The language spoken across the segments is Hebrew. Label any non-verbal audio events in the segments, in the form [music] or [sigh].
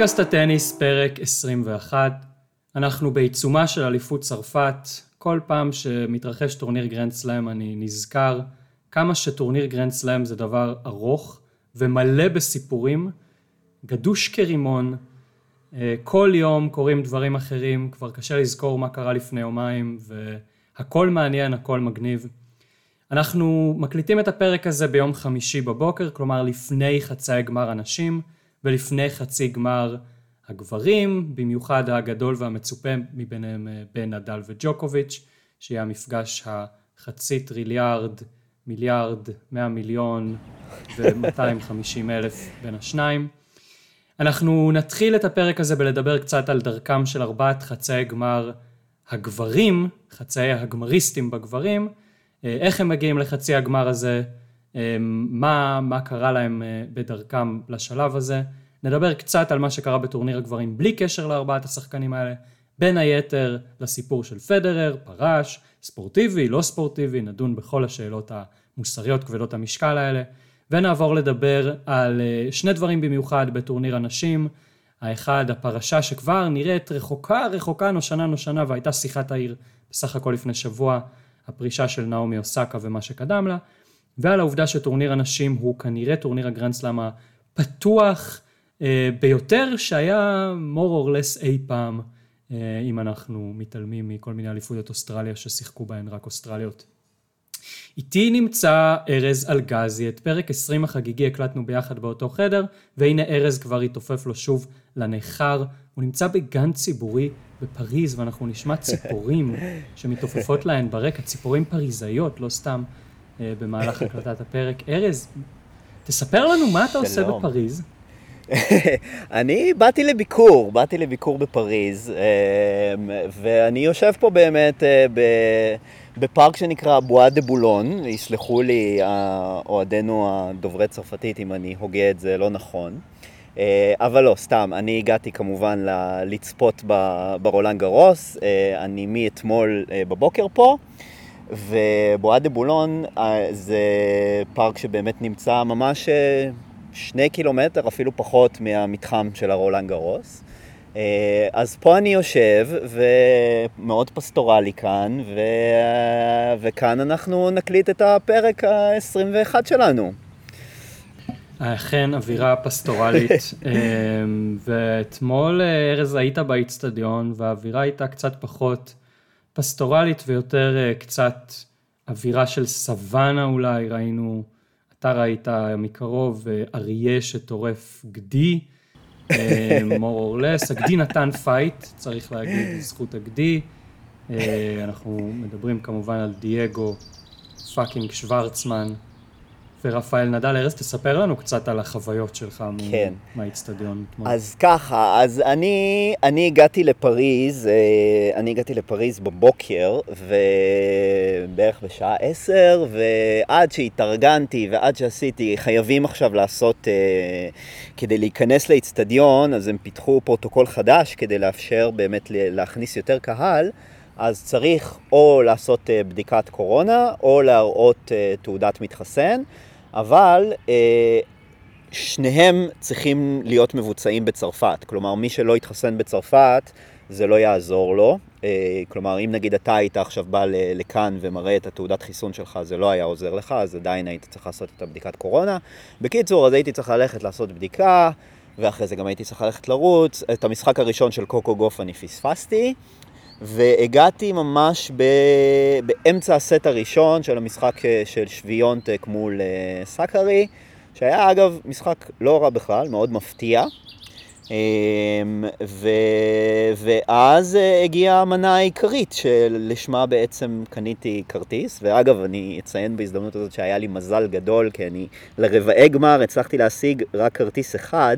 פודקאסט הטניס, פרק 21. אנחנו בעיצומה של אליפות צרפת. כל פעם שמתרחש טורניר גרנד סלאם אני נזכר כמה שטורניר גרנד סלאם זה דבר ארוך ומלא בסיפורים, גדוש כרימון. אה, כל יום קורים דברים אחרים, כבר קשה לזכור מה קרה לפני יומיים, והכל מעניין, הכל מגניב. אנחנו מקליטים את הפרק הזה ביום חמישי בבוקר, כלומר לפני חצאי גמר הנשים ולפני חצי גמר הגברים, במיוחד הגדול והמצופה מביניהם אה, בין נדל וג'וקוביץ', שיהיה המפגש החצי טריליארד, מיליארד, מאה מיליון ו-250 אלף בין השניים. אנחנו נתחיל את הפרק הזה בלדבר קצת על דרכם של ארבעת חצאי גמר הגברים, חצאי הגמריסטים בגברים, אה, איך הם מגיעים לחצי הגמר הזה, מה, מה קרה להם אה, בדרכם לשלב הזה. נדבר קצת על מה שקרה בטורניר הגברים בלי קשר לארבעת השחקנים האלה, בין היתר לסיפור של פדרר, פרש, ספורטיבי, לא ספורטיבי, נדון בכל השאלות המוסריות כבדות המשקל האלה, ונעבור לדבר על שני דברים במיוחד בטורניר הנשים, האחד, הפרשה שכבר נראית רחוקה רחוקה נושנה נושנה והייתה שיחת העיר בסך הכל לפני שבוע. הפרישה של נעמי אוסקה ומה שקדם לה, ועל העובדה שטורניר הנשים הוא כנראה טורניר הגרנדסלאם הפתוח אה, ביותר שהיה more or less אי פעם, אה, אם אנחנו מתעלמים מכל מיני אליפויות אוסטרליה ששיחקו בהן רק אוסטרליות. איתי נמצא ארז אלגזי, את פרק 20 החגיגי הקלטנו ביחד באותו חדר, והנה ארז כבר התעופף לו שוב לניכר, הוא נמצא בגן ציבורי בפריז, ואנחנו נשמע ציפורים [laughs] שמתעופפות להן ברקע, ציפורים פריזאיות, לא סתם במהלך הקלטת הפרק. ארז, תספר לנו מה אתה עושה בפריז. [laughs] אני באתי לביקור, באתי לביקור בפריז, אה, ואני יושב פה באמת אה, בפארק שנקרא בואה דה בולון, יסלחו לי אוהדינו הדוברי צרפתית אם אני הוגה את זה לא נכון. אה, אבל לא, סתם, אני הגעתי כמובן לצפות ברולנד גרוס, אה, אני מאתמול אה, בבוקר פה, ובואה דה בולון זה פארק שבאמת נמצא ממש שני קילומטר, אפילו פחות מהמתחם של הרולנד גרוס. אז פה אני יושב, ומאוד פסטורלי כאן, ו... וכאן אנחנו נקליט את הפרק ה-21 שלנו. אכן אווירה פסטורלית, [laughs] ואתמול אה, ארז היית באיצטדיון והאווירה הייתה קצת פחות פסטורלית ויותר אה, קצת אווירה של סוואנה אולי, ראינו, אתה ראית מקרוב אה, אריה שטורף גדי, more or less, הגדי נתן פייט, צריך להגיד, זכות הגדי, אנחנו מדברים כמובן על דייגו fucking שוורצמן. ורפאל נדל, ארז, תספר לנו קצת על החוויות שלך כן. מהאיצטדיון. אז ככה, אז אני, אני הגעתי לפריז, אה, אני הגעתי לפריז בבוקר, ובערך בשעה עשר, ועד שהתארגנתי ועד שעשיתי, חייבים עכשיו לעשות, אה, כדי להיכנס לאיצטדיון, אז הם פיתחו פרוטוקול חדש כדי לאפשר באמת להכניס יותר קהל. אז צריך או לעשות אה, בדיקת קורונה, או להראות תעודת מתחסן. אבל אה, שניהם צריכים להיות מבוצעים בצרפת. כלומר, מי שלא יתחסן בצרפת, זה לא יעזור לו. אה, כלומר, אם נגיד אתה היית עכשיו בא לכאן ומראה את התעודת חיסון שלך, זה לא היה עוזר לך, אז עדיין היית צריך לעשות את הבדיקת קורונה. בקיצור, אז הייתי צריך ללכת לעשות בדיקה, ואחרי זה גם הייתי צריך ללכת לרוץ. את המשחק הראשון של קוקו גוף אני פספסתי. והגעתי ממש ב... באמצע הסט הראשון של המשחק אה, של שוויונטק מול אה, סאקרי, שהיה אגב משחק לא רע בכלל, מאוד מפתיע. אמ, ו... ואז אה, הגיעה המנה העיקרית שלשמה בעצם קניתי כרטיס, ואגב אני אציין בהזדמנות הזאת שהיה לי מזל גדול כי אני לרבעי גמר הצלחתי להשיג רק כרטיס אחד,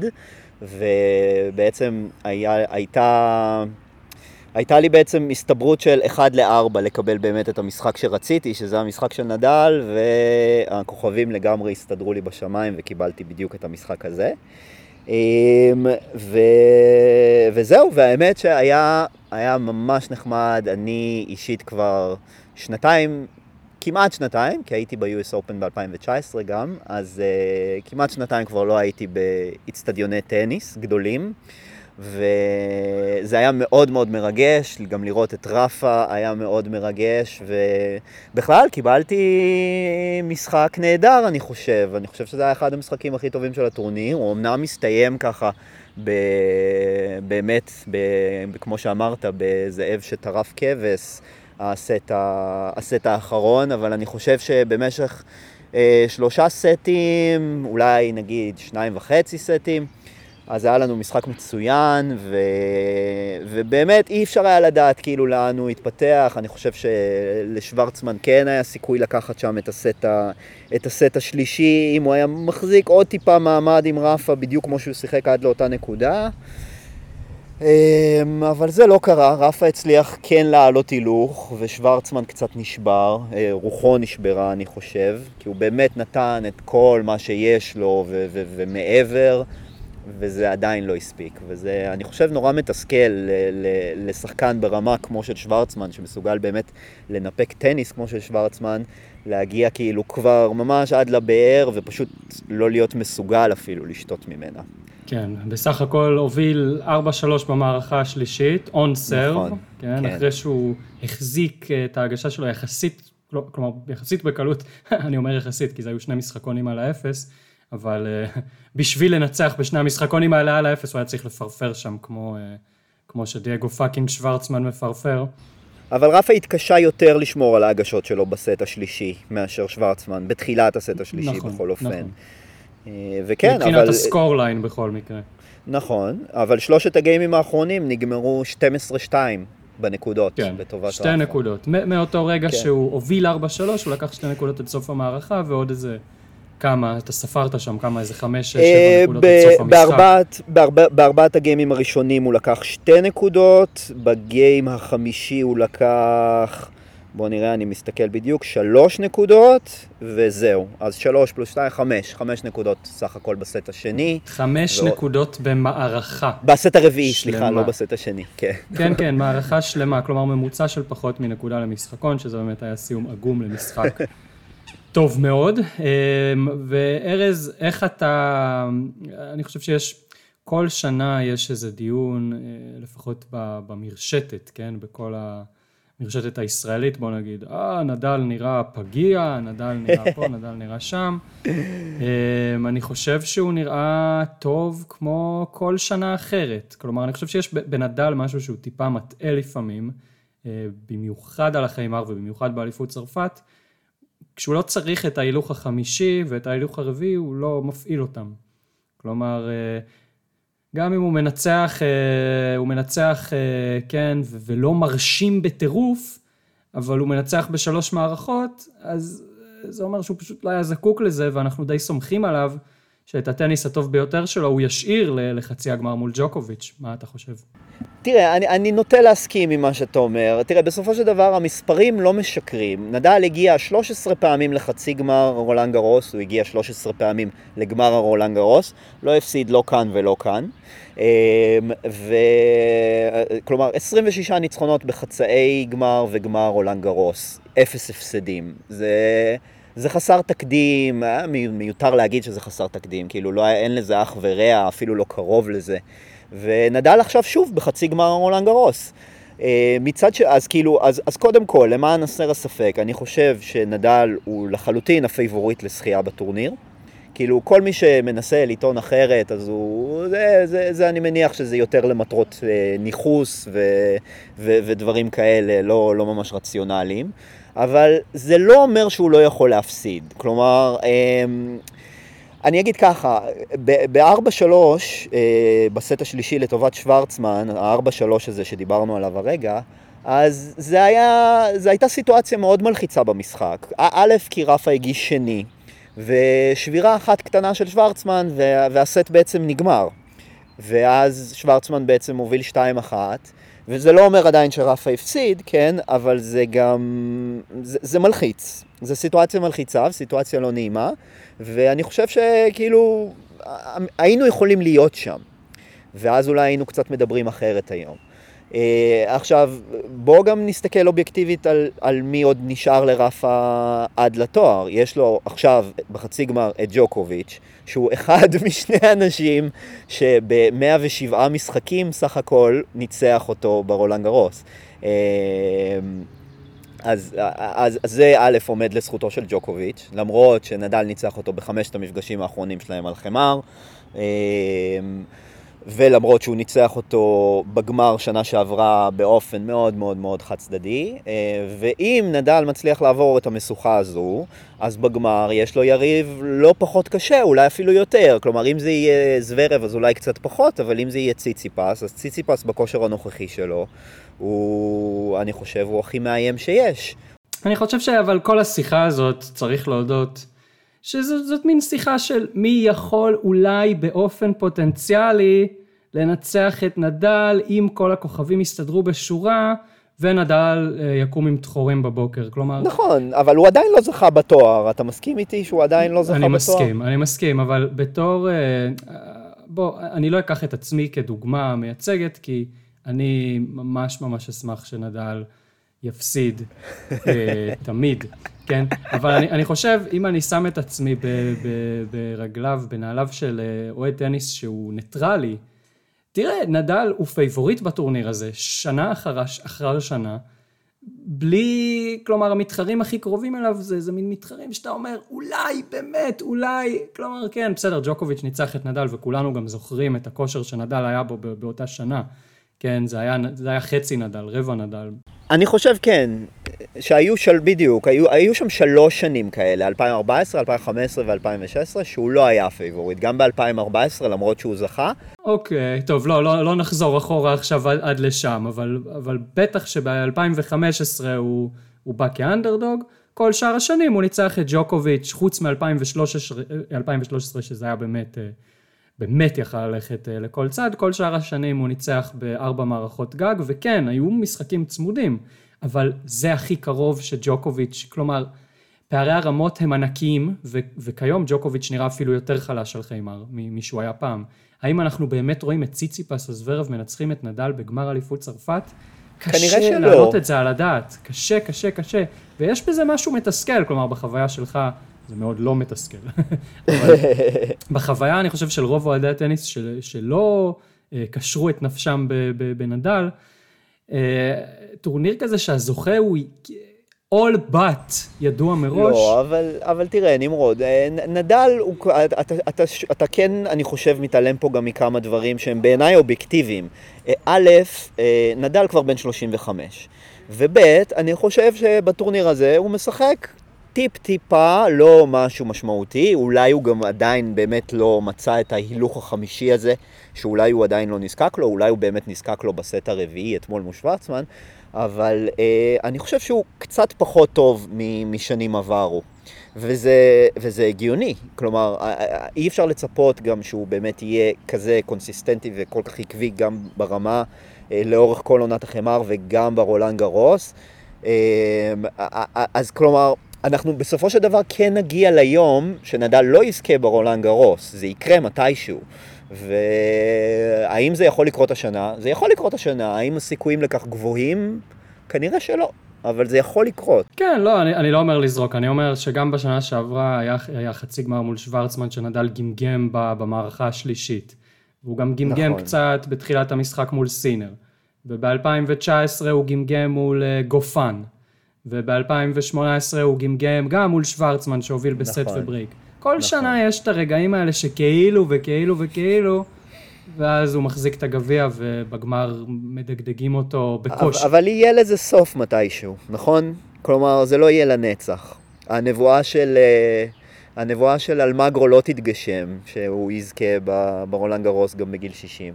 ובעצם היה, הייתה הייתה לי בעצם הסתברות של 1 ל-4 לקבל באמת את המשחק שרציתי, שזה המשחק של נדל, והכוכבים לגמרי הסתדרו לי בשמיים וקיבלתי בדיוק את המשחק הזה. אמ, ו... וזהו, והאמת שהיה ממש נחמד, אני אישית כבר שנתיים כמעט שנתיים, כי הייתי ב-US Open ב-2019 גם, אז uh, כמעט שנתיים כבר לא הייתי באיצטדיוני טניס גדולים. וזה היה מאוד מאוד מרגש, גם לראות את רפה היה מאוד מרגש, ובכלל קיבלתי משחק נהדר, אני חושב. אני חושב שזה היה אחד המשחקים הכי טובים של הטורניר, הוא אמנם מסתיים ככה ב... באמת, ב... כמו שאמרת, בזאב שטרף כבש, הסט, ה... הסט האחרון, אבל אני חושב שבמשך אה, שלושה סטים, אולי נגיד שניים וחצי סטים, אז היה לנו משחק מצוין, ו... ובאמת אי אפשר היה לדעת כאילו לאן הוא התפתח. אני חושב שלשוורצמן כן היה סיכוי לקחת שם את הסט, ה... את הסט השלישי, אם הוא היה מחזיק עוד טיפה מעמד עם רפה, בדיוק כמו שהוא שיחק עד לאותה נקודה. אמ, אבל זה לא קרה, רפה הצליח כן לעלות הילוך, ושוורצמן קצת נשבר, אה, רוחו נשברה אני חושב, כי הוא באמת נתן את כל מה שיש לו ו- ו- ומעבר. וזה עדיין לא הספיק. וזה, אני חושב, נורא מתסכל לשחקן ברמה כמו של שוורצמן, שמסוגל באמת לנפק טניס כמו של שוורצמן, להגיע כאילו כבר ממש עד לבאר, ופשוט לא להיות מסוגל אפילו לשתות ממנה. כן, בסך הכל הוביל 4-3 במערכה השלישית, און סרב, נכון, כן, כן. אחרי שהוא החזיק את ההגשה שלו יחסית, כלומר יחסית בקלות, [laughs] אני אומר יחסית, כי זה היו שני משחקונים על האפס, אבל אה, [laughs] בשביל לנצח בשני המשחקונים האלה על האפס, הוא היה צריך לפרפר שם, כמו, uh, כמו שדייגו פאקינג שוורצמן מפרפר. אבל רפה התקשה יותר לשמור על ההגשות שלו בסט השלישי מאשר שוורצמן, בתחילת הסט השלישי נכון, בכל אופן. נכון. אה, וכן, אבל... מבחינת הסקור ליין בכל מקרה. נכון, אבל שלושת הגיימים האחרונים נגמרו 12-2 בנקודות, כן, לטובת רפה. שתי נקודות. מאותו רגע כן. שהוא הוביל 4-3, הוא לקח שתי נקודות עד סוף המערכה ועוד איזה כמה, אתה ספרת שם כמה, איזה חמש, שש, שבע אה, נקודות עד סוף המשחק? בארבעת, בארבע, בארבעת הגיימים הראשונים הוא לקח שתי נקודות, בגיים החמישי הוא לקח, בואו נראה, אני מסתכל בדיוק, שלוש נקודות, וזהו. אז שלוש פלוס שתיים, חמש, חמש נקודות סך הכל בסט השני. חמש ועוד... נקודות במערכה. בסט הרביעי, שלמה. סליחה, לא בסט השני, כן. כן, כן, מערכה שלמה, כלומר ממוצע של פחות מנקודה למשחקון, שזה באמת היה סיום עגום למשחק. [laughs] טוב מאוד, אמ, וארז, איך אתה, אני חושב שיש, כל שנה יש איזה דיון, אה, לפחות במרשתת, כן, בכל המרשתת הישראלית, בוא נגיד, אה, נדל נראה פגיע, נדל נראה פה, [laughs] נדל נראה שם. אמ, אני חושב שהוא נראה טוב כמו כל שנה אחרת. כלומר, אני חושב שיש בנדל משהו שהוא טיפה מטעה לפעמים, אה, במיוחד על החיימר ובמיוחד באליפות צרפת. כשהוא לא צריך את ההילוך החמישי ואת ההילוך הרביעי, הוא לא מפעיל אותם. כלומר, אה, גם אם הוא מנצח, אה, הוא מנצח, אה, כן, ולא מרשים בטירוף, אבל הוא מנצח בשלוש מערכות, אז זה אומר שהוא פשוט לא היה זקוק לזה, ואנחנו די סומכים עליו שאת הטניס הטוב ביותר שלו הוא ישאיר לחצי הגמר מול ג'וקוביץ'. מה אתה חושב? תראה, אני, אני נוטה להסכים עם מה שאתה אומר. תראה, בסופו של דבר המספרים לא משקרים. נדל הגיע 13 פעמים לחצי גמר רולנד גרוס, הוא הגיע 13 פעמים לגמר הרולנד גרוס, לא הפסיד לא כאן ולא כאן. אמ, ו... כלומר, 26 ניצחונות בחצאי גמר וגמר רולנד גרוס, אפס הפסדים. זה... זה חסר תקדים, אה, מיותר להגיד שזה חסר תקדים, כאילו לא, אין לזה אח ורע, אפילו לא קרוב לזה. ונדל עכשיו שוב בחצי גמר רולנד גרוס. אה, מצד ש... אז כאילו, אז, אז קודם כל, למען הסר הספק, אני חושב שנדל הוא לחלוטין הפייבוריט לזכייה בטורניר. כאילו, כל מי שמנסה לטעון אחרת, אז הוא... זה, זה, זה אני מניח שזה יותר למטרות אה, ניכוס ו, ו, ודברים כאלה, לא, לא ממש רציונליים. אבל זה לא אומר שהוא לא יכול להפסיד. כלומר, אמ, אני אגיד ככה, ב-4-3, אה, בסט השלישי לטובת שוורצמן, ה-4-3 הזה שדיברנו עליו הרגע, אז זה היה, זו הייתה סיטואציה מאוד מלחיצה במשחק. א', כי רפה הגיש שני, ושבירה אחת קטנה של שוורצמן, והסט בעצם נגמר. ואז שוורצמן בעצם מוביל 2-1. וזה לא אומר עדיין שרפה הפסיד, כן, אבל זה גם, זה, זה מלחיץ. זו סיטואציה מלחיצה, סיטואציה לא נעימה, ואני חושב שכאילו היינו יכולים להיות שם, ואז אולי היינו קצת מדברים אחרת היום. עכשיו, בואו גם נסתכל אובייקטיבית על, על מי עוד נשאר לרפה עד לתואר. יש לו עכשיו בחצי גמר את ג'וקוביץ', שהוא [laughs] אחד משני אנשים שב-107 משחקים סך הכל ניצח אותו ברולנד גרוס. אז, אז, אז זה א' עומד לזכותו של ג'וקוביץ', למרות שנדל ניצח אותו בחמשת המפגשים האחרונים שלהם על חמר, אמ, ולמרות שהוא ניצח אותו בגמר שנה שעברה באופן מאוד מאוד מאוד חד צדדי, אה, ואם נדל מצליח לעבור את המשוכה הזו, אז בגמר יש לו יריב לא פחות קשה, אולי אפילו יותר. כלומר, אם זה יהיה זוורב אז אולי קצת פחות, אבל אם זה יהיה ציציפס, אז ציציפס בכושר הנוכחי שלו, הוא, אני חושב, הוא הכי מאיים שיש. אני חושב שאבל כל השיחה הזאת, צריך להודות, שזאת מין שיחה של מי יכול אולי באופן פוטנציאלי לנצח את נדל אם כל הכוכבים יסתדרו בשורה ונדל אה, יקום עם תחורים בבוקר, כלומר... נכון, אבל הוא עדיין לא זכה בתואר, אתה מסכים איתי שהוא עדיין לא זכה אני בתואר? אני מסכים, אני מסכים, אבל בתור... אה, בוא, אני לא אקח את עצמי כדוגמה מייצגת, כי אני ממש ממש אשמח שנדל יפסיד אה, [laughs] תמיד, כן? אבל אני, אני חושב, אם אני שם את עצמי ב, ב, ברגליו, בנעליו של אה, אוהד טניס שהוא ניטרלי, תראה, נדל הוא פייבוריט בטורניר הזה, שנה אחר, אחר שנה, בלי, כלומר, המתחרים הכי קרובים אליו זה, זה מין מתחרים שאתה אומר, אולי, באמת, אולי, כלומר, כן, בסדר, ג'וקוביץ' ניצח את נדל, וכולנו גם זוכרים את הכושר שנדל היה בו באותה שנה. כן, זה היה, זה היה חצי נדל, רבע נדל. אני חושב כן, שהיו של בדיוק, היו, היו שם שלוש שנים כאלה, 2014, 2015 ו-2016, שהוא לא היה פייבוריט, גם ב-2014 למרות שהוא זכה. אוקיי, טוב, לא, לא, לא נחזור אחורה עכשיו עד, עד לשם, אבל, אבל בטח שב-2015 הוא, הוא בא כאנדרדוג, כל שאר השנים הוא ניצח את ג'וקוביץ', חוץ מ-2013, שזה היה באמת... באמת יכל ללכת אה, לכל צד, כל שאר השנים הוא ניצח בארבע מערכות גג, וכן, היו משחקים צמודים, אבל זה הכי קרוב שג'וקוביץ', כלומר, פערי הרמות הם ענקיים, ו- וכיום ג'וקוביץ' נראה אפילו יותר חלש על חיימר משהוא היה פעם. האם אנחנו באמת רואים את ציציפס או זוורב מנצחים את נדל בגמר אליפות צרפת? קשה להעלות את זה על הדעת, קשה, קשה, קשה, ויש בזה משהו מתסכל, כלומר בחוויה שלך זה מאוד לא מתסכל. [laughs] בחוויה, אני חושב, של רוב אוהדי הטניס של, שלא אה, קשרו את נפשם בנדל, אה, טורניר כזה שהזוכה הוא all but ידוע מראש. לא, אבל, אבל תראה, נמרוד, אה, נדל, הוא, אתה, אתה, אתה, אתה כן, אני חושב, מתעלם פה גם מכמה דברים שהם בעיניי אובייקטיביים. א', נדל כבר בן 35. וב', אני חושב שבטורניר הזה הוא משחק טיפ-טיפה, לא משהו משמעותי, אולי הוא גם עדיין באמת לא מצא את ההילוך החמישי הזה, שאולי הוא עדיין לא נזקק לו, אולי הוא באמת נזקק לו בסט הרביעי אתמול מול שוורצמן, אבל אה, אני חושב שהוא קצת פחות טוב משנים עברו. וזה, וזה הגיוני, כלומר, אה, אה, אי אפשר לצפות גם שהוא באמת יהיה כזה קונסיסטנטי וכל כך עקבי גם ברמה אה, לאורך כל עונת החמר וגם ברולנד גרוס. אז כלומר, אנחנו בסופו של דבר כן נגיע ליום שנדל לא יזכה ברולנד גרוס, זה יקרה מתישהו. והאם זה יכול לקרות השנה? זה יכול לקרות השנה. האם הסיכויים לכך גבוהים? כנראה שלא. אבל זה יכול לקרות. כן, לא, אני, אני לא אומר לזרוק, אני אומר שגם בשנה שעברה היה, היה חצי גמר מול שוורצמן שנדל גמגם במערכה השלישית. והוא גם גמגם נכון. קצת בתחילת המשחק מול סינר. וב-2019 הוא גמגם מול אה, גופן. וב-2018 הוא גמגם גם מול שוורצמן שהוביל בסט נכון, וברייק. כל נכון. שנה יש את הרגעים האלה שכאילו וכאילו וכאילו, ואז הוא מחזיק את הגביע ובגמר מדגדגים אותו בקושי. אבל, אבל יהיה לזה סוף מתישהו, נכון? כלומר, זה לא יהיה לנצח. הנבואה של... אה, הנבואה של אלמגרו לא תתגשם, שהוא יזכה ברולנד גרוס גם בגיל 60.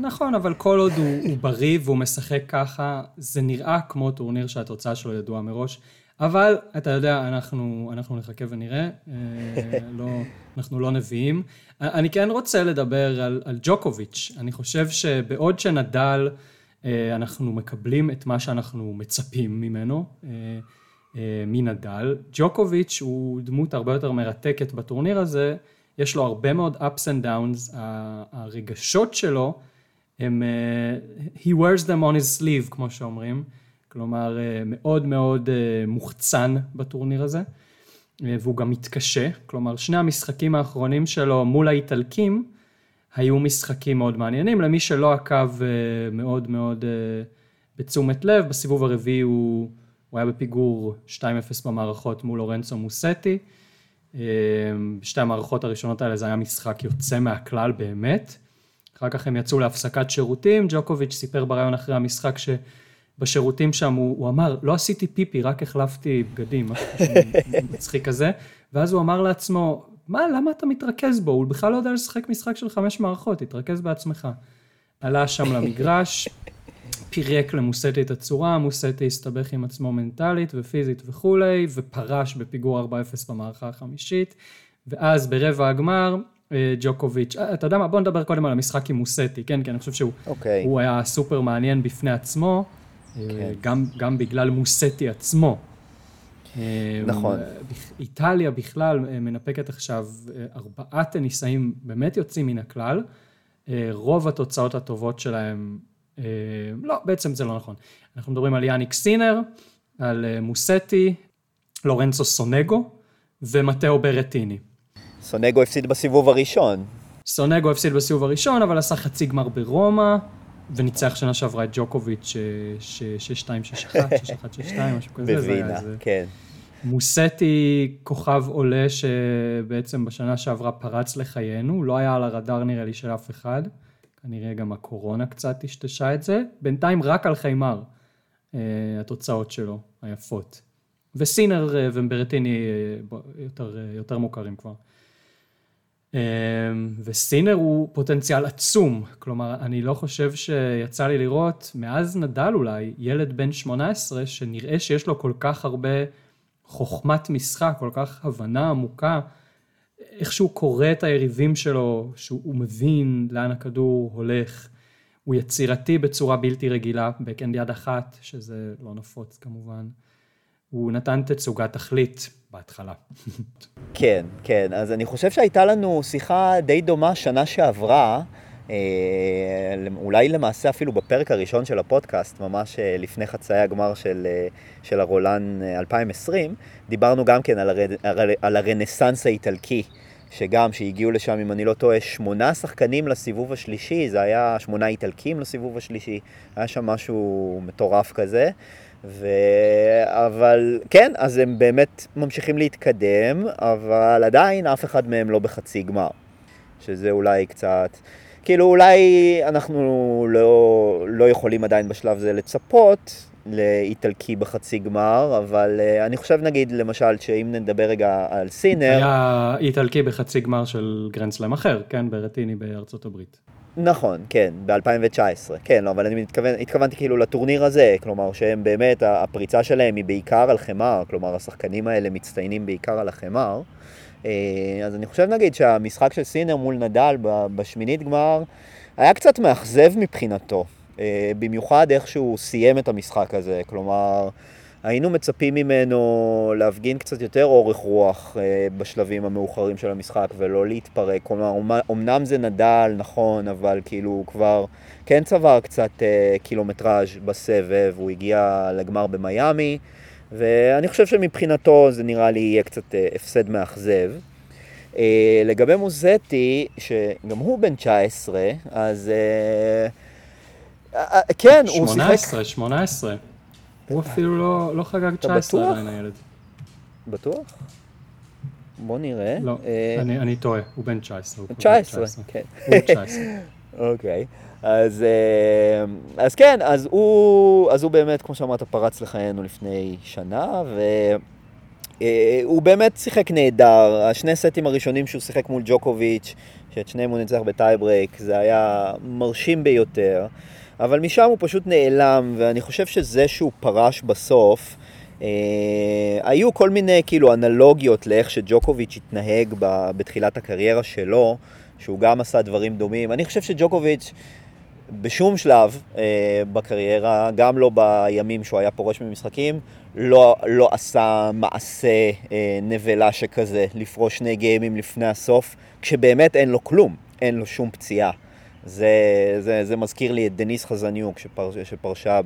נכון, אבל כל עוד הוא, הוא בריא והוא משחק ככה, זה נראה כמו טורניר שהתוצאה שלו ידועה מראש. אבל אתה יודע, אנחנו, אנחנו נחכה ונראה, אה, [laughs] לא, אנחנו לא נביאים. אני כן רוצה לדבר על, על ג'וקוביץ'. אני חושב שבעוד שנדל, אה, אנחנו מקבלים את מה שאנחנו מצפים ממנו, אה, מנדל, ג'וקוביץ' הוא דמות הרבה יותר מרתקת בטורניר הזה. יש לו הרבה מאוד ups and downs, הרגשות שלו הם, uh, he wears them on his sleeve, כמו שאומרים. כלומר, uh, מאוד מאוד uh, מוחצן בטורניר הזה, והוא גם מתקשה. כלומר, שני המשחקים האחרונים שלו מול האיטלקים היו משחקים מאוד מעניינים. למי שלא עקב מאוד מאוד בתשומת לב, בסיבוב הרביעי הוא, הוא היה בפיגור 2-0 במערכות מול לורנצו מוסטי. בשתי המערכות הראשונות האלה זה היה משחק יוצא מהכלל באמת. אחר כך הם יצאו להפסקת שירותים, ג'וקוביץ' סיפר בריאיון אחרי המשחק שבשירותים שם הוא, הוא אמר, לא עשיתי פיפי, רק החלפתי בגדים, משהו [laughs] מצחיק כזה, ואז הוא אמר לעצמו, מה, למה אתה מתרכז בו? הוא בכלל לא יודע לשחק משחק של חמש מערכות, תתרכז בעצמך. עלה שם למגרש, פירק למוסטי את הצורה, מוסטי הסתבך עם עצמו מנטלית ופיזית וכולי, ופרש בפיגור 4-0 במערכה החמישית, ואז ברבע הגמר, אה, ג'וקוביץ', אה, אתה יודע מה, בוא נדבר קודם על המשחק עם מוסטי, כן? כי אני חושב שהוא okay. אוקיי. היה סופר מעניין בפני עצמו, okay. אה, כן. גם, גם בגלל מוסטי עצמו. נכון. איטליה בכלל מנפקת עכשיו ארבעה טניסאים באמת יוצאים מן הכלל. רוב התוצאות הטובות שלהם לא, בעצם זה לא נכון. אנחנו מדברים על יאניק סינר, על אה, מוסטי, לורנצו סונגו ומטאו ברטיני. סונגו הפסיד בסיבוב הראשון. סונגו הפסיד בסיבוב הראשון, אבל עשה חצי גמר ברומא, וניצח שנה שעברה את ג'וקוביץ' 6-2, 6-1, 6-1, 6-2, משהו כזה. בווינה, כן. מוסטי כוכב עולה שבעצם בשנה שעברה פרץ לחיינו, לא היה על הרדאר נראה לי של אף אחד. כנראה גם הקורונה קצת טשטשה את זה. בינתיים רק על חיימר uh, התוצאות שלו היפות. וסינר uh, ומברטיני uh, יותר, יותר מוכרים כבר. וסינר הוא פוטנציאל עצום, כלומר אני לא חושב שיצא לי לראות מאז נדל אולי ילד בן 18 שנראה שיש לו כל כך הרבה חוכמת משחק, כל כך הבנה עמוקה איך שהוא קורא את היריבים שלו, שהוא מבין לאן הכדור הולך. הוא יצירתי בצורה בלתי רגילה, בקנד יד אחת, שזה לא נפוץ כמובן. הוא נתן תצוגת תכלית בהתחלה. כן, כן. אז אני חושב שהייתה לנו שיחה די דומה שנה שעברה, אולי למעשה אפילו בפרק הראשון של הפודקאסט, ממש אה, לפני חצאי הגמר של, אה, של הרולן 2020, דיברנו גם כן על, הר, על הרנסאנס האיטלקי. שגם, שהגיעו לשם, אם אני לא טועה, שמונה שחקנים לסיבוב השלישי, זה היה שמונה איטלקים לסיבוב השלישי, היה שם משהו מטורף כזה. ו... אבל כן, אז הם באמת ממשיכים להתקדם, אבל עדיין אף אחד מהם לא בחצי גמר. שזה אולי קצת... כאילו אולי אנחנו לא, לא יכולים עדיין בשלב זה לצפות, לאיטלקי בחצי גמר, אבל uh, אני חושב נגיד למשל שאם נדבר רגע על סינר... היה איטלקי בחצי גמר של גרנדסלאם אחר, כן? ברטיני בארצות הברית. נכון, כן, ב-2019, כן, לא, אבל אני מתכוון, התכוונתי כאילו לטורניר הזה, כלומר שהם באמת, הפריצה שלהם היא בעיקר על חמר, כלומר השחקנים האלה מצטיינים בעיקר על החמר. אה, אז אני חושב נגיד שהמשחק של סינר מול נדל בשמינית גמר היה קצת מאכזב מבחינתו. אה, במיוחד איך שהוא סיים את המשחק הזה, כלומר, היינו מצפים ממנו להפגין קצת יותר אורך רוח אה, בשלבים המאוחרים של המשחק ולא להתפרק, כלומר, אמנם זה נדל, נכון, אבל כאילו הוא כבר כן צבר קצת קילומטראז' בסבב, הוא הגיע לגמר במיאמי, ואני חושב שמבחינתו זה נראה לי יהיה קצת הפסד מאכזב. לגבי מוזטי, שגם הוא בן 19, אז... אה, כן, הוא שיחק... 18, 18. הוא אפילו לא, לא חגג 19 עדיין הילד. בטוח? בוא נראה. לא, אה, אני, אני טועה, הוא בן 19. 19, כן. הוא 19. [laughs] אוקיי. אז, אה, אז כן, אז הוא, אז הוא באמת, כמו שאמרת, פרץ לחיינו לפני שנה, והוא באמת שיחק נהדר. השני סטים הראשונים שהוא שיחק מול ג'וקוביץ', שאת שניהם הוא ניצח בטייברייק, זה היה מרשים ביותר. אבל משם הוא פשוט נעלם, ואני חושב שזה שהוא פרש בסוף, אה, היו כל מיני כאילו אנלוגיות לאיך שג'וקוביץ' התנהג ב, בתחילת הקריירה שלו, שהוא גם עשה דברים דומים. אני חושב שג'וקוביץ' בשום שלב אה, בקריירה, גם לא בימים שהוא היה פורש ממשחקים, לא, לא עשה מעשה אה, נבלה שכזה, לפרוש שני גיימים לפני הסוף, כשבאמת אין לו כלום, אין לו שום פציעה. זה, זה, זה מזכיר לי את דניס חזניוק שפר, שפרשה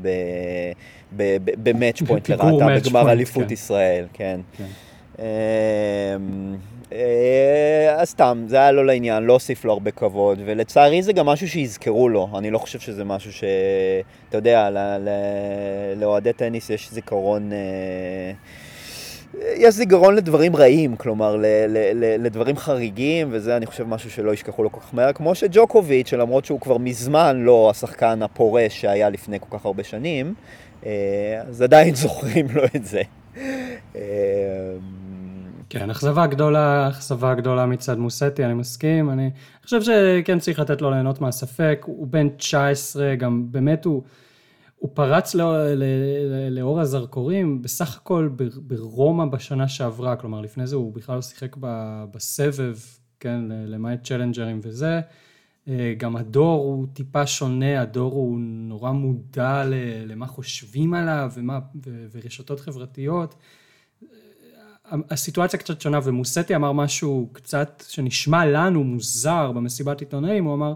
במאץ' פוינט לרעתה בגמר אליפות כן. ישראל, כן. כן. אמ, אה, אז סתם, זה היה לא לעניין, לא הוסיף לו הרבה כבוד, ולצערי זה גם משהו שיזכרו לו, אני לא חושב שזה משהו ש... אתה יודע, לאוהדי טניס יש זיכרון... אה, יש זיכרון לדברים רעים, כלומר, ל- ל- ל- לדברים חריגים, וזה אני חושב משהו שלא ישכחו לו כל כך מהר, כמו שג'וקוביץ', שלמרות שהוא כבר מזמן לא השחקן הפורש שהיה לפני כל כך הרבה שנים, אה, אז עדיין [laughs] זוכרים לו את זה. כן, אכזבה גדולה, אכזבה גדולה מצד מוסטי, אני מסכים. אני חושב שכן צריך לתת לו ליהנות מהספק. הוא בן 19, גם באמת הוא, הוא פרץ לא, ל, ל, לאור הזרקורים, בסך הכל ברומא בשנה שעברה, כלומר לפני זה הוא בכלל לא שיחק בסבב, כן, למעט צ'לנג'רים וזה. אה, גם הדור הוא טיפה שונה, הדור הוא נורא מודע למה חושבים עליו ומה, ורשתות חברתיות. הסיטואציה קצת שונה, ומוסטי אמר משהו קצת שנשמע לנו מוזר במסיבת עיתונאים, הוא אמר,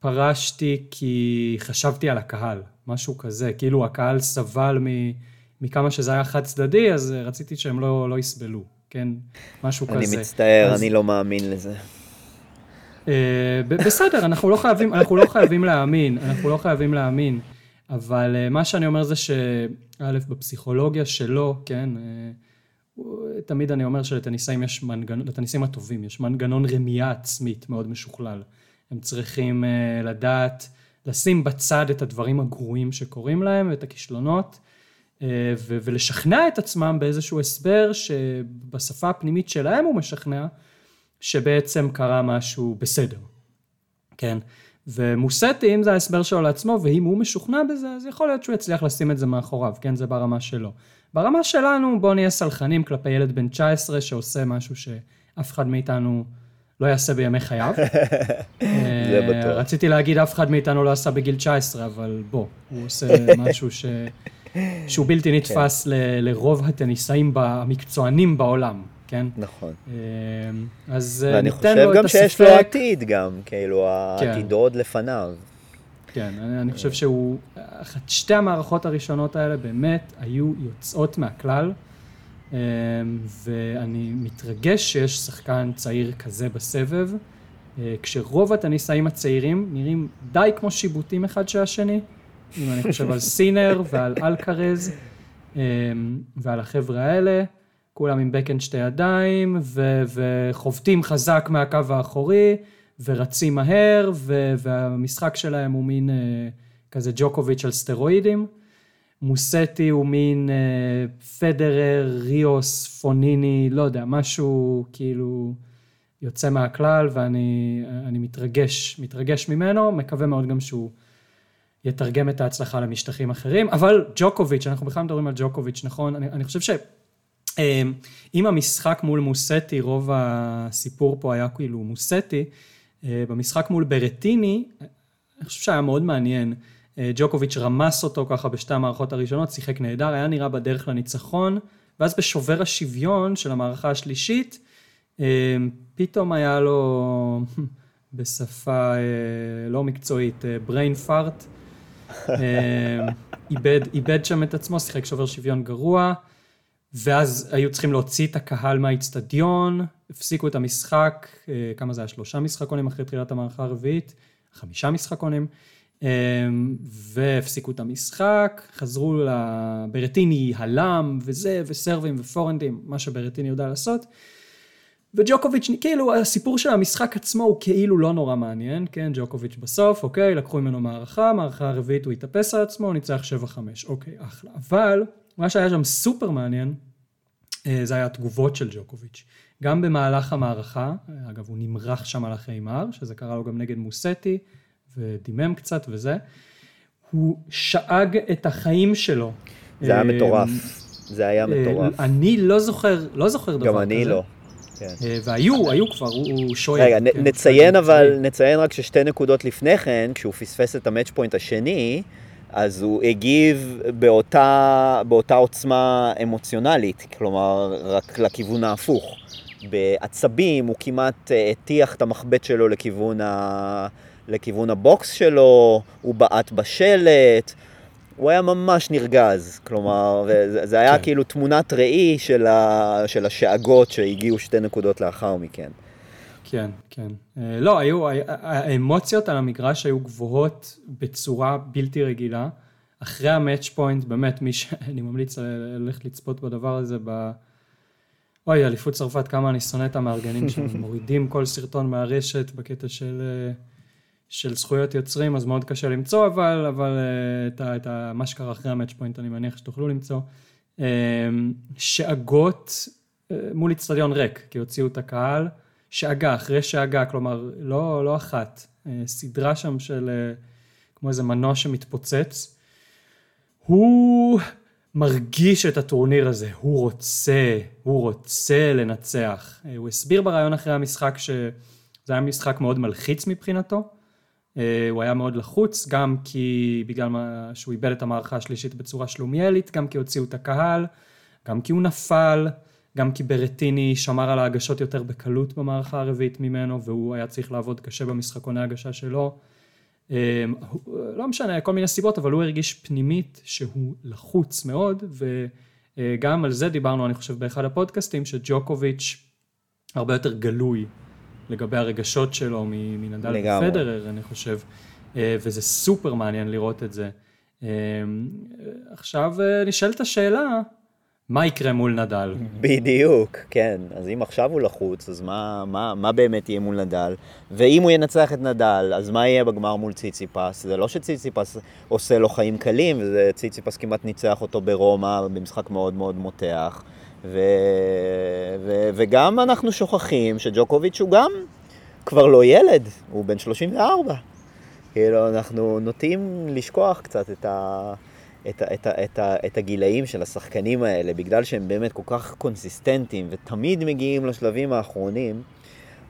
פרשתי כי חשבתי על הקהל, משהו כזה, כאילו הקהל סבל מכמה שזה היה חד צדדי, אז רציתי שהם לא, לא יסבלו, כן? משהו אני כזה. אני מצטער, אז... אני לא מאמין לזה. Uh, בסדר, אנחנו לא חייבים, אנחנו לא חייבים להאמין, אנחנו לא חייבים להאמין, אבל uh, מה שאני אומר זה שא', בפסיכולוגיה שלו, כן, uh, תמיד אני אומר שלטניסאים יש מנגנון, לטניסאים הטובים יש מנגנון רמייה עצמית מאוד משוכלל. הם צריכים uh, לדעת לשים בצד את הדברים הגרועים שקורים להם ואת הכישלונות uh, ו- ולשכנע את עצמם באיזשהו הסבר שבשפה הפנימית שלהם הוא משכנע שבעצם קרה משהו בסדר, כן? ומוסטי, אם זה ההסבר שלו לעצמו, ואם הוא משוכנע בזה, אז יכול להיות שהוא יצליח לשים את זה מאחוריו, כן? זה ברמה שלו. ברמה שלנו, בואו נהיה סלחנים כלפי ילד בן 19 שעושה משהו שאף אחד מאיתנו לא יעשה בימי חייו. [laughs] זה בטוח. רציתי להגיד אף אחד מאיתנו לא עשה בגיל 19, אבל בוא, הוא עושה [laughs] משהו ש... שהוא בלתי נתפס כן. ל... לרוב הטניסאים המקצוענים בעולם, כן? נכון. אז ניתן לו את הספק. ואני חושב גם שיש לו עתיד גם, כאילו, כן. העתיד עוד לפניו. כן, אני, אני חושב שהוא, שתי המערכות הראשונות האלה באמת היו יוצאות מהכלל, אמ, ואני מתרגש שיש שחקן צעיר כזה בסבב, אה, כשרוב הטניסאים הצעירים נראים די כמו שיבוטים אחד של השני, אם אני חושב על סינר [laughs] ועל אלקרז אמ, ועל החבר'ה האלה, כולם עם בקן שתי ידיים וחובטים חזק מהקו האחורי. ורצים מהר, ו- והמשחק שלהם הוא מין uh, כזה ג'וקוביץ' על סטרואידים. מוסטי הוא מין uh, פדרר, ריוס, פוניני, לא יודע, משהו כאילו יוצא מהכלל, ואני מתרגש, מתרגש ממנו, מקווה מאוד גם שהוא יתרגם את ההצלחה למשטחים אחרים, אבל ג'וקוביץ', אנחנו בכלל מדברים על ג'וקוביץ', נכון? אני, אני חושב ש... אה, המשחק מול מוסטי, רוב הסיפור פה היה כאילו מוסטי, אה, במשחק מול ברטיני, אני חושב שהיה מאוד מעניין. אה, ג'וקוביץ' רמס אותו ככה בשתי המערכות הראשונות, שיחק נהדר, היה נראה בדרך לניצחון, ואז בשובר השוויון של המערכה השלישית, אה, פתאום היה לו, בשפה לא מקצועית, brain fart, איבד, איבד שם את עצמו, שיחק שובר שוויון גרוע, ואז היו צריכים להוציא את הקהל מהאיצטדיון, הפסיקו את המשחק, אה, כמה זה היה? שלושה משחקונים אחרי תחילת המערכה הרביעית, חמישה משחקונים, אה, והפסיקו את המשחק, חזרו לברטיני הלם וזה, וסרבים ופורנדים, מה שברטיני יודע לעשות. וג'וקוביץ', כאילו הסיפור של המשחק עצמו הוא כאילו לא נורא מעניין, כן, ג'וקוביץ' בסוף, אוקיי, לקחו ממנו מערכה, מערכה הרביעית הוא התאפס על עצמו, ניצח 7-5, אוקיי, אחלה. אבל מה שהיה שם סופר מעניין, אה, זה היה התגובות של ג'וקוביץ'. גם במהלך המערכה, אגב הוא נמרח שם על החיימר, שזה קרה לו גם נגד מוסטי, ודימם קצת וזה, הוא שאג את החיים שלו. זה היה מטורף, זה היה אה, מטורף. אני לא זוכר, לא זוכר דבר כזה. גם אני לא. כן. אה, והיו, היו כבר, הוא שואל. רגע, כן, נציין אבל, נציין רק ששתי נקודות לפני כן, כשהוא פספס את המאץ' פוינט השני, אז הוא הגיב באותה, באותה עוצמה אמוציונלית, כלומר, רק לכיוון ההפוך. בעצבים, הוא כמעט אה, הטיח את המחבט שלו לכיוון לכיוון הבוקס שלו, הוא בעט בשלט, הוא היה ממש נרגז, כלומר, זה היה כן. כאילו תמונת ראי של, ה, של השאגות שהגיעו שתי נקודות לאחר מכן. כן, כן. אה, לא, היו, האמוציות על המגרש היו גבוהות בצורה בלתי רגילה. אחרי המאץ' פוינט, באמת, מי שאני [laughs] ממליץ ללכת לצפות בדבר הזה, ב... אוי, אליפות צרפת, כמה אני שונא את המארגנים שם, מורידים כל סרטון מהרשת בקטע של, אה, של זכויות יוצרים, אז מאוד קשה למצוא, אבל, אבל אה, את, את מה שקרה אחרי המאץ' פוינט אני מניח שתוכלו למצוא. שאגות מול איצטדיון ריק, כי הוציאו את הקהל. שאגה, אחרי שאגה, כלומר, לא, לא אחת, אה, סדרה שם של אה, כמו איזה מנוע שמתפוצץ. הוא מרגיש את הטורניר הזה, הוא רוצה, הוא רוצה לנצח. אה, הוא הסביר ברעיון אחרי המשחק שזה היה משחק מאוד מלחיץ מבחינתו. הוא היה מאוד לחוץ, גם כי בגלל שהוא איבד את המערכה השלישית בצורה שלומיאלית, גם כי הוציאו את הקהל, גם כי הוא נפל. גם כי ברטיני שמר על ההגשות יותר בקלות במערכה הרביעית ממנו, והוא היה צריך לעבוד קשה במשחקוני ההגשה שלו. אמ, לא משנה, כל מיני סיבות, אבל הוא הרגיש פנימית שהוא לחוץ מאוד, וגם על זה דיברנו, אני חושב, באחד הפודקאסטים, שג'וקוביץ' הרבה יותר גלוי לגבי הרגשות שלו מנדל ופדרר, אני חושב, אה, וזה סופר מעניין לראות את זה. אמ, עכשיו אה, נשאלת השאלה, מה יקרה מול נדל? בדיוק, כן. אז אם עכשיו הוא לחוץ, אז מה, מה, מה באמת יהיה מול נדל? ואם הוא ינצח את נדל, אז מה יהיה בגמר מול ציציפס? זה לא שציציפס עושה לו חיים קלים, וציציפס כמעט ניצח אותו ברומא במשחק מאוד מאוד מותח. ו... ו... וגם אנחנו שוכחים שג'וקוביץ' הוא גם כבר לא ילד, הוא בן 34. כאילו, אנחנו נוטים לשכוח קצת את ה... את, את, את, את הגילאים של השחקנים האלה, בגלל שהם באמת כל כך קונסיסטנטים ותמיד מגיעים לשלבים האחרונים,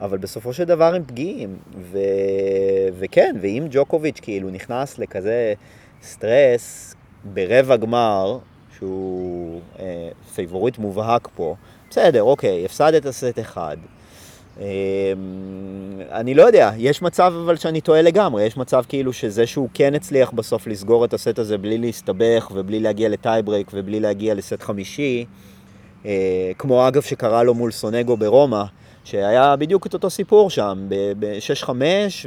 אבל בסופו של דבר הם פגיעים. ו, וכן, ואם ג'וקוביץ' כאילו נכנס לכזה סטרס ברבע גמר, שהוא אה, פייבוריט מובהק פה, בסדר, אוקיי, הפסדת סט אחד. אמ, אני לא יודע, יש מצב אבל שאני טועה לגמרי, יש מצב כאילו שזה שהוא כן הצליח בסוף לסגור את הסט הזה בלי להסתבך ובלי להגיע לטייברייק ובלי להגיע לסט חמישי, אה, כמו אגב שקרה לו מול סונגו ברומא, שהיה בדיוק את אותו סיפור שם, ב-6-5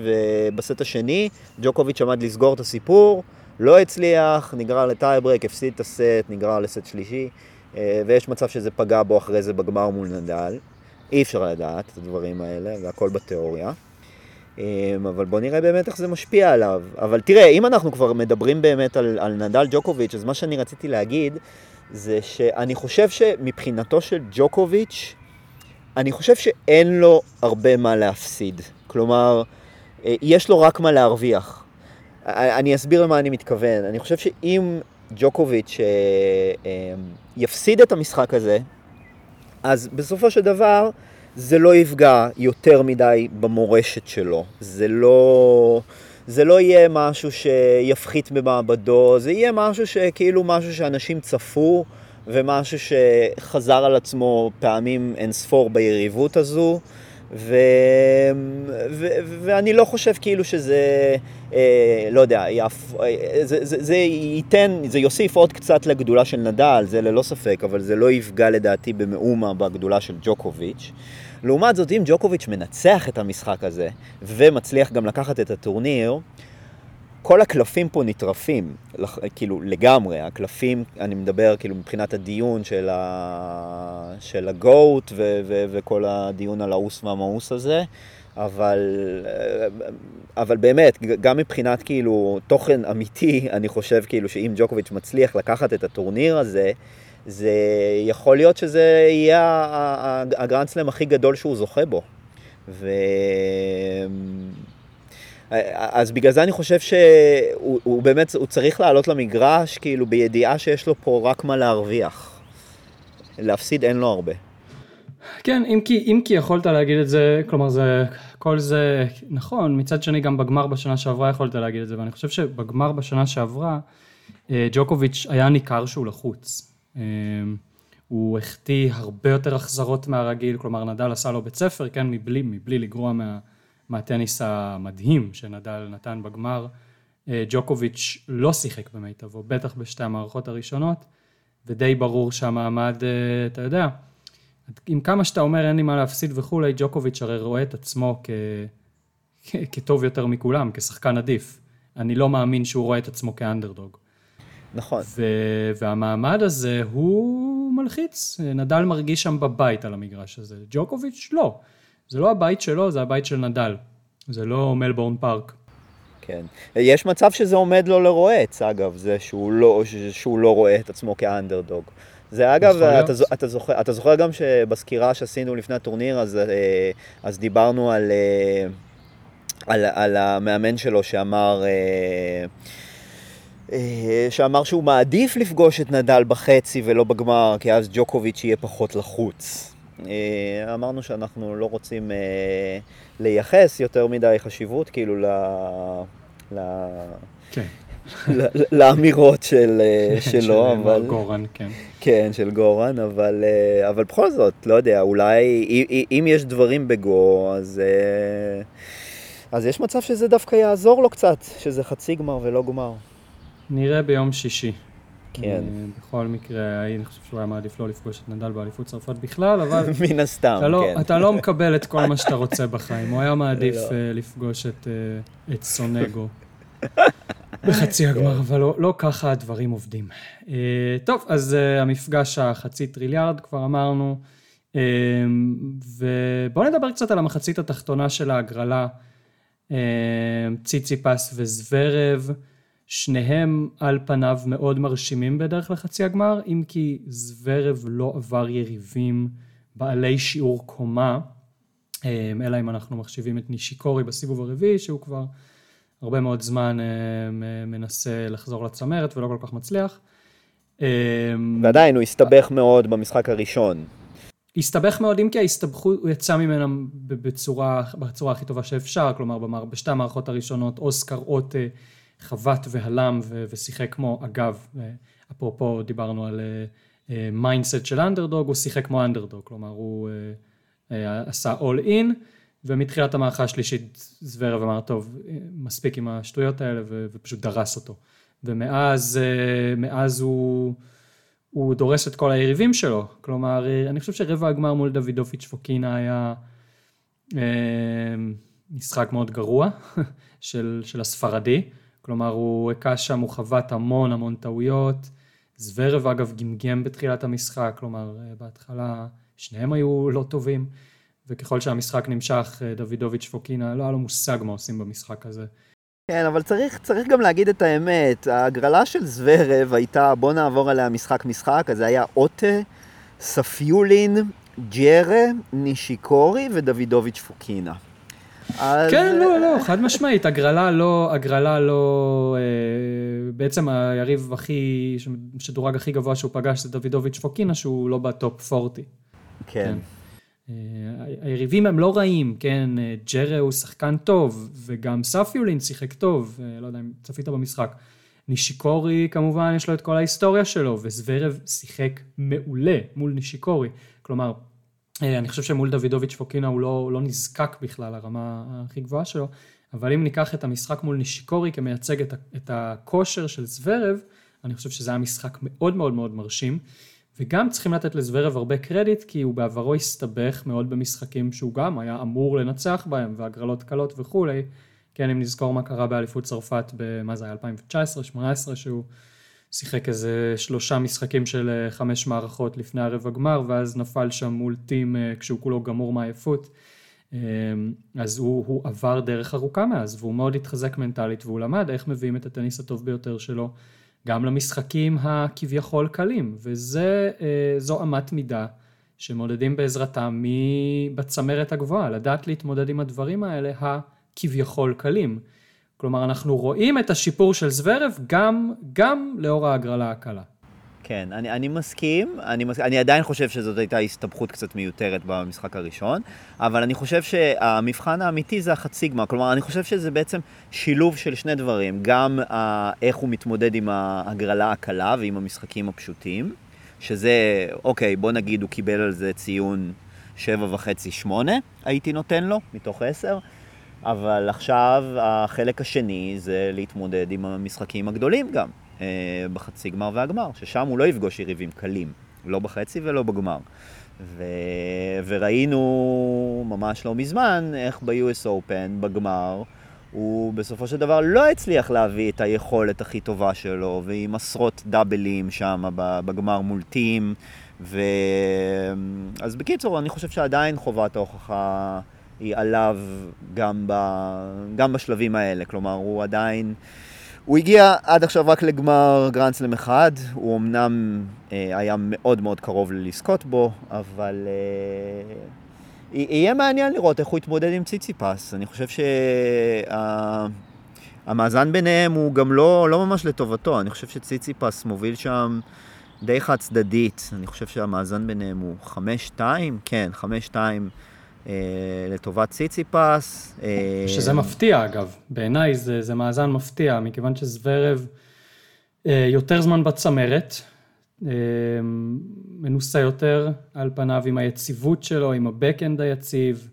ובסט השני ג'וקוביץ' עמד לסגור את הסיפור, לא הצליח, נגרר לטייברייק, הפסיד את הסט, נגרר לסט שלישי, אה, ויש מצב שזה פגע בו אחרי זה בגמר מול נדל. אי אפשר לדעת את הדברים האלה, זה הכל בתיאוריה. אמ, אבל בוא נראה באמת איך זה משפיע עליו. אבל תראה, אם אנחנו כבר מדברים באמת על, על נדל ג'וקוביץ', אז מה שאני רציתי להגיד זה שאני חושב שמבחינתו של ג'וקוביץ', אני חושב שאין לו הרבה מה להפסיד. כלומר, אה, יש לו רק מה להרוויח. אני אסביר למה אני מתכוון. אני חושב שאם ג'וקוביץ' אה, אה, יפסיד את המשחק הזה, אז בסופו של דבר זה לא יפגע יותר מדי במורשת שלו. זה לא, זה לא יהיה משהו שיפחית במעבדו, זה יהיה משהו שכאילו משהו שאנשים צפו ומשהו שחזר על עצמו פעמים אין ספור ביריבות הזו. ו... ו... ואני לא חושב כאילו שזה, לא יודע, יפ... אה, זה, זה, זה ייתן, זה יוסיף עוד קצת לגדולה של נדל, זה ללא ספק, אבל זה לא יפגע לדעתי במאומה בגדולה של ג'וקוביץ'. לעומת זאת, אם ג'וקוביץ' מנצח את המשחק הזה, ומצליח גם לקחת את הטורניר, כל הקלפים פה נטרפים, כאילו לגמרי, הקלפים, אני מדבר כאילו מבחינת הדיון של, ה... של הגוט ו... ו... וכל הדיון על האוס והמאוס הזה, אבל, אבל באמת, גם מבחינת כאילו תוכן אמיתי, אני חושב כאילו שאם ג'וקוביץ' מצליח לקחת את הטורניר הזה, זה יכול להיות שזה יהיה הגרנדסלם הכי גדול שהוא זוכה בו. ו... אז בגלל זה אני חושב שהוא באמת, הוא צריך לעלות למגרש כאילו בידיעה שיש לו פה רק מה להרוויח. להפסיד אין לו הרבה. כן, אם כי, אם כי יכולת להגיד את זה, כלומר זה, כל זה נכון, מצד שני גם בגמר בשנה שעברה יכולת להגיד את זה, ואני חושב שבגמר בשנה שעברה, אה, ג'וקוביץ' היה ניכר שהוא לחוץ. אה, הוא החטיא הרבה יותר החזרות מהרגיל, כלומר נדל עשה לו בית ספר, כן, מבלי, מבלי לגרוע מה... מהטניס המדהים שנדל נתן בגמר. אה, ג'וקוביץ' לא שיחק במיטבו, בטח בשתי המערכות הראשונות, ודי ברור שהמעמד, אתה יודע, עם כמה שאתה אומר אין לי מה להפסיד וכולי, ג'וקוביץ' הרי רואה את עצמו כ... כטוב יותר מכולם, כשחקן עדיף. אני לא מאמין שהוא רואה את עצמו כאנדרדוג. נכון. ו- והמעמד הזה הוא מלחיץ, נדל מרגיש שם בבית על המגרש הזה, ג'וקוביץ' לא. זה לא הבית שלו, זה הבית של נדל. זה לא מלבורן פארק. כן. יש מצב שזה עומד לו לרועץ, אגב, זה שהוא לא, שהוא לא רואה את עצמו כאנדרדוג. זה אגב, אתה, אתה, זוכר, אתה זוכר גם שבסקירה שעשינו לפני הטורניר, אז, אה, אז דיברנו על, אה, על, על המאמן שלו שאמר... אה, שאמר שהוא מעדיף לפגוש את נדל בחצי ולא בגמר, כי אז ג'וקוביץ' יהיה פחות לחוץ. אמרנו שאנחנו לא רוצים לייחס יותר מדי חשיבות כאילו ל... ל... כן. לאמירות של, [laughs] שלו, אבל... גורן, כן. כן, של גורן, אבל, אבל בכל זאת, לא יודע, אולי אם יש דברים בגו, אז, אז יש מצב שזה דווקא יעזור לו קצת, שזה חצי גמר ולא גמר. נראה ביום שישי. כן. אה, בכל מקרה, אני חושב שהוא היה מעדיף לא לפגוש את נדל באליפות צרפת בכלל, אבל... [laughs] מן הסתם, אתה לא, כן. אתה לא מקבל את כל מה שאתה רוצה בחיים. הוא היה [laughs] מעדיף לא. לפגוש את, את סונגו בחצי הגמר, אבל לא, לא ככה הדברים עובדים. Uh, טוב, אז uh, המפגש החצי טריליארד, כבר אמרנו, uh, ובואו נדבר קצת על המחצית התחתונה של ההגרלה, ציציפס וזוורב. שניהם על פניו מאוד מרשימים בדרך לחצי הגמר, אם כי זוורב לא עבר יריבים בעלי שיעור קומה, אלא אם אנחנו מחשיבים את נישיקורי בסיבוב הרביעי, שהוא כבר הרבה מאוד זמן אמ, מנסה לחזור לצמרת ולא כל כך מצליח. אמ, ועדיין, הוא הסתבך מאוד במשחק הראשון. הסתבך מאוד, אם כי ההסתבכות, הוא יצא ממנה בצורה, בצורה הכי טובה שאפשר, כלומר בשתי המערכות הראשונות, אוסקר אוטה חבט והלם ו- ושיחק כמו, אגב, אפרופו דיברנו על mindset של אנדרדוג, הוא שיחק כמו אנדרדוג, כלומר הוא עשה all in, ומתחילת המערכה השלישית זוורב אמר, טוב, מספיק עם השטויות האלה, ו- ופשוט דרס אותו. ומאז אה, מאז הוא, הוא דורס את כל היריבים שלו, כלומר, אני חושב שרבע הגמר מול דוידוביץ' פוקינה היה uh, משחק מאוד גרוע [laughs] של, של הספרדי. כלומר הוא הכה שם, הוא חבט המון המון טעויות. זוורב אגב גמגם בתחילת המשחק, כלומר בהתחלה שניהם היו לא טובים, וככל שהמשחק נמשך דוידוביץ' פוקינה לא היה לו מושג מה עושים במשחק הזה. כן, אבל צריך, צריך גם להגיד את האמת, ההגרלה של זוורב הייתה, בוא נעבור עליה משחק משחק, אז זה היה אוטה, ספיולין, ג'רה, נישיקורי ודוידוביץ' פוקינה. אז... כן, לא, לא, חד משמעית, הגרלה לא, הגרלה לא, אה, בעצם היריב הכי, שדורג הכי גבוה שהוא פגש זה דוידוביץ' פוקינה, שהוא לא בטופ 40. כן. כן. אה, היריבים הם לא רעים, כן, אה, ג'רה הוא שחקן טוב, וגם ספיולין שיחק טוב, לא יודע אם צפית במשחק. נישיקורי כמובן יש לו את כל ההיסטוריה שלו, וזוורב שיחק מעולה מול נישיקורי. כלומר, אה, אני חושב שמול דוידוביץ' פוקינה הוא לא, לא נזקק בכלל לרמה הכי גבוהה שלו, אבל אם ניקח את המשחק מול נישיקורי כמייצג את, את הכושר של זוורב, אני חושב שזה היה משחק מאוד מאוד מאוד מרשים, וגם צריכים לתת לזוורב הרבה קרדיט, כי הוא בעברו הסתבך מאוד במשחקים שהוא גם היה אמור לנצח בהם, והגרלות קלות וכולי. כן, אם נזכור מה קרה באליפות צרפת, במה זה היה, 2019-2018, שהוא שיחק איזה שלושה משחקים של אה, חמש מערכות לפני הרבע גמר, ואז נפל שם מול טים אה, כשהוא כולו גמור מעייפות. אה, אז הוא, הוא עבר דרך ארוכה מאז, והוא מאוד התחזק מנטלית, והוא למד איך מביאים את הטניס הטוב ביותר שלו גם למשחקים הכביכול קלים, וזו אמת מידה שמודדים בעזרתם בצמרת הגבוהה, לדעת להתמודד עם הדברים האלה הכביכול קלים. כלומר, אנחנו רואים את השיפור של זוורב גם, גם לאור ההגרלה הקלה. כן, אני, אני מסכים, אני, מס... אני עדיין חושב שזאת הייתה הסתבכות קצת מיותרת במשחק הראשון, אבל אני חושב שהמבחן האמיתי זה החצי גמר, כלומר אני חושב שזה בעצם שילוב של שני דברים, גם uh, איך הוא מתמודד עם ההגרלה הקלה ועם המשחקים הפשוטים, שזה, אוקיי, בוא נגיד הוא קיבל על זה ציון שבע וחצי, שמונה, הייתי נותן לו, מתוך עשר, אבל עכשיו החלק השני זה להתמודד עם המשחקים הגדולים גם, אה, בחצי גמר והגמר, ששם הוא לא יפגוש יריבים קלים, לא בחצי ולא בגמר. ו... וראינו ממש לא מזמן איך ב-US Open, בגמר, הוא בסופו של דבר לא הצליח להביא את היכולת הכי טובה שלו, ועם עשרות דאבלים שם בגמר מול טים. ו... אז בקיצור, אני חושב שעדיין חובת ההוכחה היא עליו גם, ב... גם בשלבים האלה. כלומר, הוא עדיין... הוא הגיע עד עכשיו רק לגמר גרנדסלם אחד, הוא אמנם אה, היה מאוד מאוד קרוב ללזכות בו, אבל אה, יהיה מעניין לראות איך הוא יתמודד עם ציציפס. אני חושב שהמאזן שה... ביניהם הוא גם לא, לא ממש לטובתו, אני חושב שציציפס מוביל שם די חד צדדית, אני חושב שהמאזן ביניהם הוא 5-2, כן, 5-2. אה, לטובת ציציפס. אה, שזה מפתיע אגב, בעיניי זה, זה מאזן מפתיע, מכיוון שזוורב אה, יותר זמן בצמרת, מנוסה יותר על פניו עם היציבות שלו, עם הבקאנד היציב.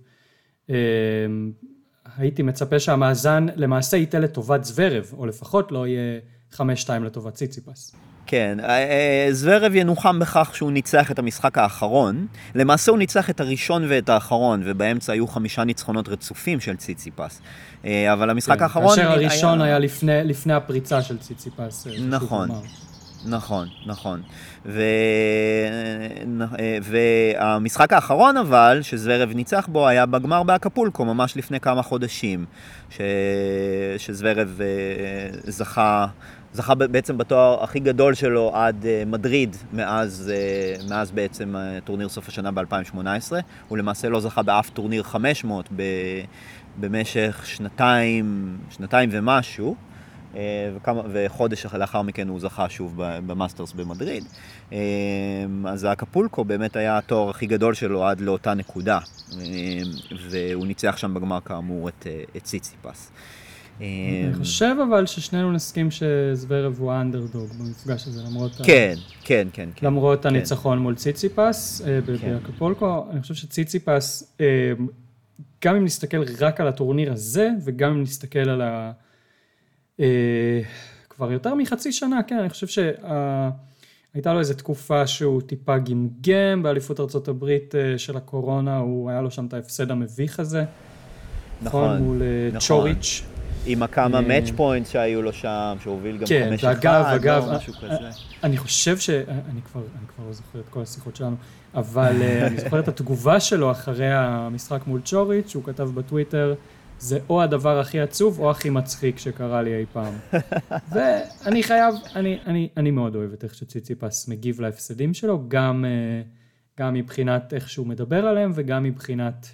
הייתי מצפה שהמאזן למעשה ייתן לטובת זוורב, או לפחות לא יהיה 5-2 לטובת ציציפס. כן, אה, אה, זוורב ינוחם בכך שהוא ניצח את המשחק האחרון. למעשה הוא ניצח את הראשון ואת האחרון, ובאמצע היו חמישה ניצחונות רצופים של ציציפס. אה, אבל המשחק כן, האחרון... כאשר הראשון היה, היה לפני, לפני הפריצה של ציציפס. נכון. נכון, נכון. ו... והמשחק האחרון אבל, שזוורב ניצח בו, היה בגמר באקפולקו, ממש לפני כמה חודשים, ש... שזוורב זכה זכה בעצם בתואר הכי גדול שלו עד אה, מדריד, מאז, uh, מאז בעצם uh, טורניר סוף השנה ב-2018. הוא למעשה לא זכה באף טורניר 500 ב, במשך שנתיים, שנתיים ומשהו. וכמה, וחודש לאחר מכן הוא זכה שוב במאסטרס במדריד. אז האקפולקו באמת היה התואר הכי גדול שלו עד לאותה נקודה, והוא ניצח שם בגמר כאמור את, את ציציפס. אני חושב אבל ששנינו נסכים שזוורב הוא האנדרדוג במפגש הזה, למרות... כן, כן, כן. כן למרות הניצחון מול ציציפס אה, כן. באקפולקו, אני חושב שציציפס, אה, גם אם נסתכל רק על הטורניר הזה, וגם אם נסתכל על ה... אה, כבר יותר מחצי שנה, כן, אני חושב שהייתה לו איזו תקופה שהוא טיפה גמגם באליפות ארה"ב של הקורונה, הוא היה לו שם את ההפסד המביך הזה. נכון, נכון מול נכון. צ'וריץ'. עם הכמה מאץ' אה, פוינט שהיו לו שם, שהוביל גם כן, חמש אחד, או אגב, משהו כזה. אני חושב ש... אני כבר, אני כבר לא זוכר את כל השיחות שלנו, אבל אה, אני זוכר את התגובה שלו אחרי המשחק מול צ'וריץ', שהוא כתב בטוויטר, זה או הדבר הכי עצוב או הכי מצחיק שקרה לי אי פעם. [laughs] ואני חייב, אני, אני, אני מאוד אוהב את איך שציציפס מגיב להפסדים שלו, גם, אה, גם מבחינת איך שהוא מדבר עליהם וגם מבחינת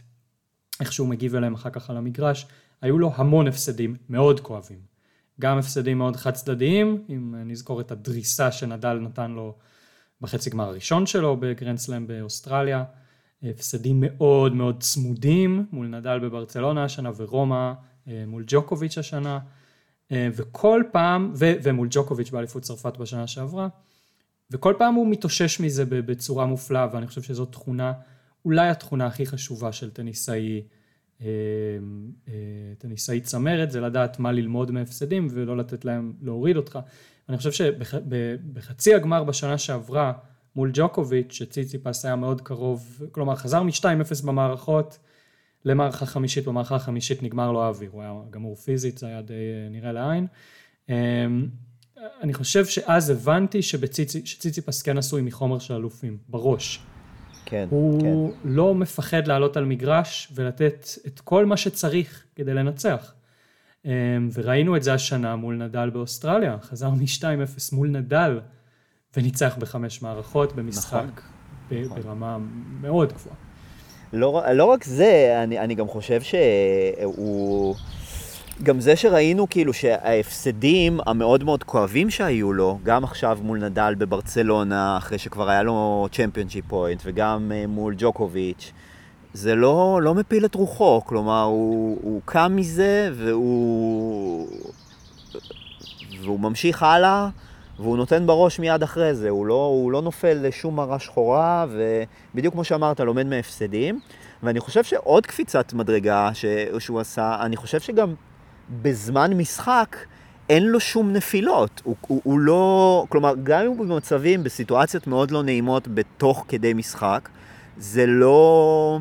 איך שהוא מגיב אליהם אחר כך על המגרש. היו לו המון הפסדים מאוד כואבים. גם הפסדים מאוד חד צדדיים, אם נזכור את הדריסה שנדל נתן לו בחצי גמר הראשון שלו בגרנדסלאם באוסטרליה, הפסדים מאוד מאוד צמודים מול נדל בברצלונה השנה ורומא אה, מול ג'וקוביץ' השנה, אה, וכל פעם, ו, ומול ג'וקוביץ' באליפות צרפת בשנה שעברה, וכל פעם הוא מתאושש מזה בצורה מופלאה, ואני חושב שזאת תכונה, אולי התכונה הכי חשובה של טניסאי טניסאי צמרת זה לדעת מה ללמוד מהפסדים ולא לתת להם להוריד אותך. אני חושב שבחצי הגמר בשנה שעברה מול ג'וקוביץ', שציציפס היה מאוד קרוב, כלומר חזר מ-2-0 במערכות למערכה חמישית, במערכה החמישית נגמר לו האוויר, הוא היה גמור פיזית, זה היה די אה, נראה לעין. אני חושב שאז הבנתי שציציפס כן עשוי מחומר של אלופים, בראש. כן, הוא כן. לא מפחד לעלות על מגרש ולתת את כל מה שצריך כדי לנצח. אמ, וראינו את זה השנה מול נדל באוסטרליה, חזר מ-2-0 מול נדל וניצח בחמש מערכות במשחק נכון. ברמה מאוד גבוהה. לא, לא רק זה, אני, אני גם חושב שהוא... גם זה שראינו כאילו שההפסדים המאוד מאוד כואבים שהיו לו, גם עכשיו מול נדל בברצלונה, אחרי שכבר היה לו צ'מפיונשיפ פוינט, וגם uh, מול ג'וקוביץ', זה לא, לא מפיל את רוחו, כלומר, הוא, הוא קם מזה והוא, והוא ממשיך הלאה, והוא נותן בראש מיד אחרי זה, הוא לא, הוא לא נופל לשום מרה שחורה, ובדיוק כמו שאמרת, לומד מהפסדים. ואני חושב שעוד קפיצת מדרגה ש... שהוא עשה, אני חושב שגם בזמן משחק אין לו שום נפילות. הוא, הוא, הוא לא, כלומר, גם אם הוא במצבים, בסיטואציות מאוד לא נעימות בתוך כדי משחק, זה לא...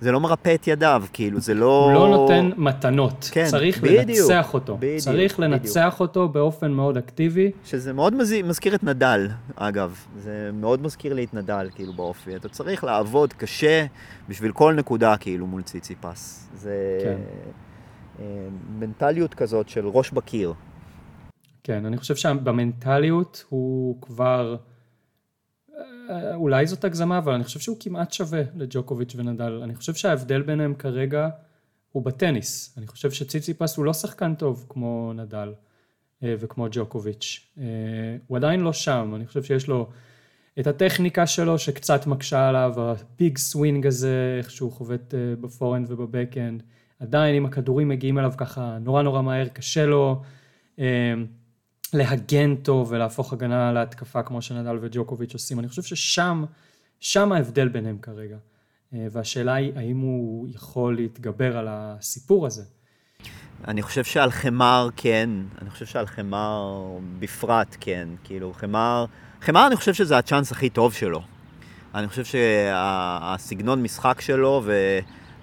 זה לא מרפא את ידיו, כאילו, זה לא... הוא לא נותן מתנות. כן, צריך בדיוק, לנצח אותו. בדיוק, צריך לנצח בדיוק. אותו באופן מאוד אקטיבי. שזה מאוד מז... מזכיר את נדל, אגב. זה מאוד מזכיר לי את נדל, כאילו, באופי. אתה צריך לעבוד קשה בשביל כל נקודה, כאילו, מול ציציפס. זה כן. מנטליות כזאת של ראש בקיר. כן, אני חושב שבמנטליות הוא כבר, אה, אולי זאת הגזמה, אבל אני חושב שהוא כמעט שווה לג'וקוביץ' ונדל. אני חושב שההבדל ביניהם כרגע הוא בטניס. אני חושב שציציפס הוא לא שחקן טוב כמו נדל אה, וכמו ג'וקוביץ'. אה, הוא עדיין לא שם, אני חושב שיש לו את הטכניקה שלו שקצת מקשה עליו, ה big swing הזה, איך שהוא חובט בפורנד ובבקאנד. עדיין אם הכדורים מגיעים אליו ככה נורא נורא מהר, קשה לו. אה, להגן טוב ולהפוך הגנה להתקפה כמו שנדל וג'וקוביץ' עושים. אני חושב ששם, שם ההבדל ביניהם כרגע. אה, והשאלה היא האם הוא יכול להתגבר על הסיפור הזה. אני חושב שעל חמר כן, אני חושב שעל חמר בפרט כן. כאילו, חמר, חמר אני חושב שזה הצ'אנס הכי טוב שלו. אני חושב שהסגנון משחק שלו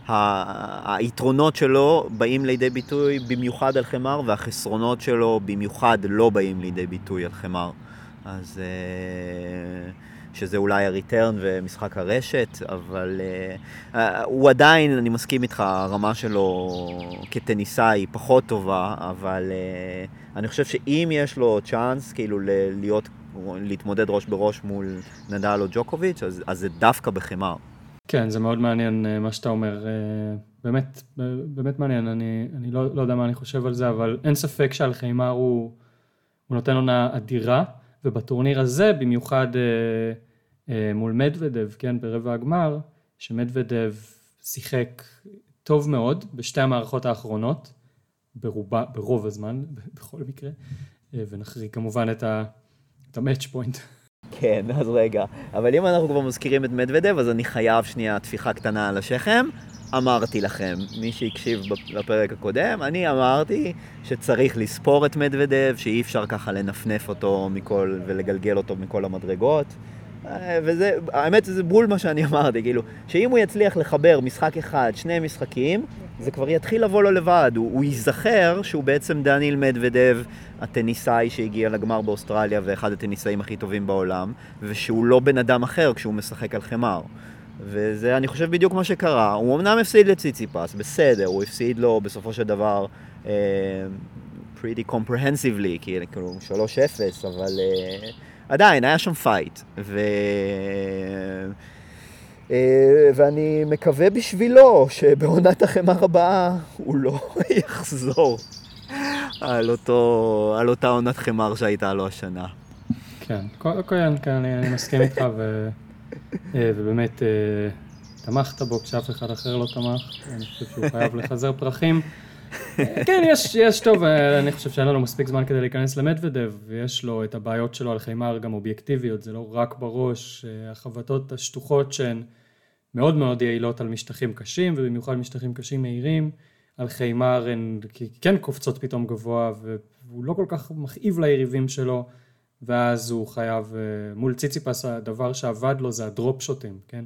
והיתרונות שלו באים לידי ביטוי במיוחד על חמר, והחסרונות שלו במיוחד לא באים לידי ביטוי על חמר. אז אה, שזה אולי הריטרן ומשחק הרשת, אבל אה, אה, הוא עדיין, אני מסכים איתך, הרמה שלו כטניסאי היא פחות טובה, אבל אני חושב שאם יש לו צ'אנס כאילו להיות, להתמודד ראש בראש מול נדל או ג'וקוביץ', אז, אז זה דווקא בחמר. כן, זה מאוד מעניין אה, מה שאתה אומר. אה, באמת, אה, באמת מעניין, אני, אני לא, לא יודע מה אני חושב על זה, אבל אין ספק שעל חיימר הוא, הוא נותן עונה אדירה, ובטורניר הזה, במיוחד מול מדוודב, כן, ברבע הגמר, שמדוודב שיחק טוב מאוד בשתי המערכות האחרונות, ברובה, ברוב הזמן, [laughs] בכל מקרה, ונחריג כמובן את ה- את המאץ' פוינט. כן, אז רגע. אבל אם אנחנו כבר מזכירים את מדוודב, אז אני חייב שנייה טפיחה קטנה על השכם. אמרתי לכם, מי שהקשיב לפרק הקודם, אני אמרתי שצריך לספור את מדוודב, שאי אפשר ככה לנפנף אותו מכל, ולגלגל אותו מכל המדרגות. אה, וזה, האמת זה בול מה שאני אמרתי, כאילו, שאם הוא יצליח לחבר משחק אחד, שני משחקים, זה כבר יתחיל לבוא לו לבד. הוא, הוא ייזכר שהוא בעצם דניאל מדוודב, הטניסאי שהגיע לגמר באוסטרליה ואחד הטניסאים הכי טובים בעולם, ושהוא לא בן אדם אחר כשהוא משחק על חמר. וזה, אני חושב, בדיוק מה שקרה. הוא אמנם הפסיד לציציפס, בסדר, הוא הפסיד לו בסופו של דבר uh, pretty comprehensively, כאילו 3-0, אבל uh, עדיין, היה שם פייט. ו... Uh, ואני מקווה בשבילו שבעונת החמר הבאה הוא לא [laughs] יחזור על, אותו, על אותה עונת חמר שהייתה לו השנה. כן, כן, כן, אני, אני מסכים איתך, ו, אה, ובאמת אה, תמכת בו כשאף אחד אחר לא תמך, אני חושב שהוא חייב לחזר פרחים. אה, כן, יש, יש טוב, אה, אני חושב שאין לנו מספיק זמן כדי להיכנס למדוודב, ויש לו את הבעיות שלו על חיימר גם אובייקטיביות, זה לא רק בראש, אה, החבטות השטוחות שהן מאוד מאוד יעילות על משטחים קשים, ובמיוחד משטחים קשים מהירים, על חיימר הן כן קופצות פתאום גבוה, והוא לא כל כך מכאיב ליריבים שלו. ואז הוא חייב, אה, מול ציציפס הדבר שעבד לו זה הדרופ שוטים, כן?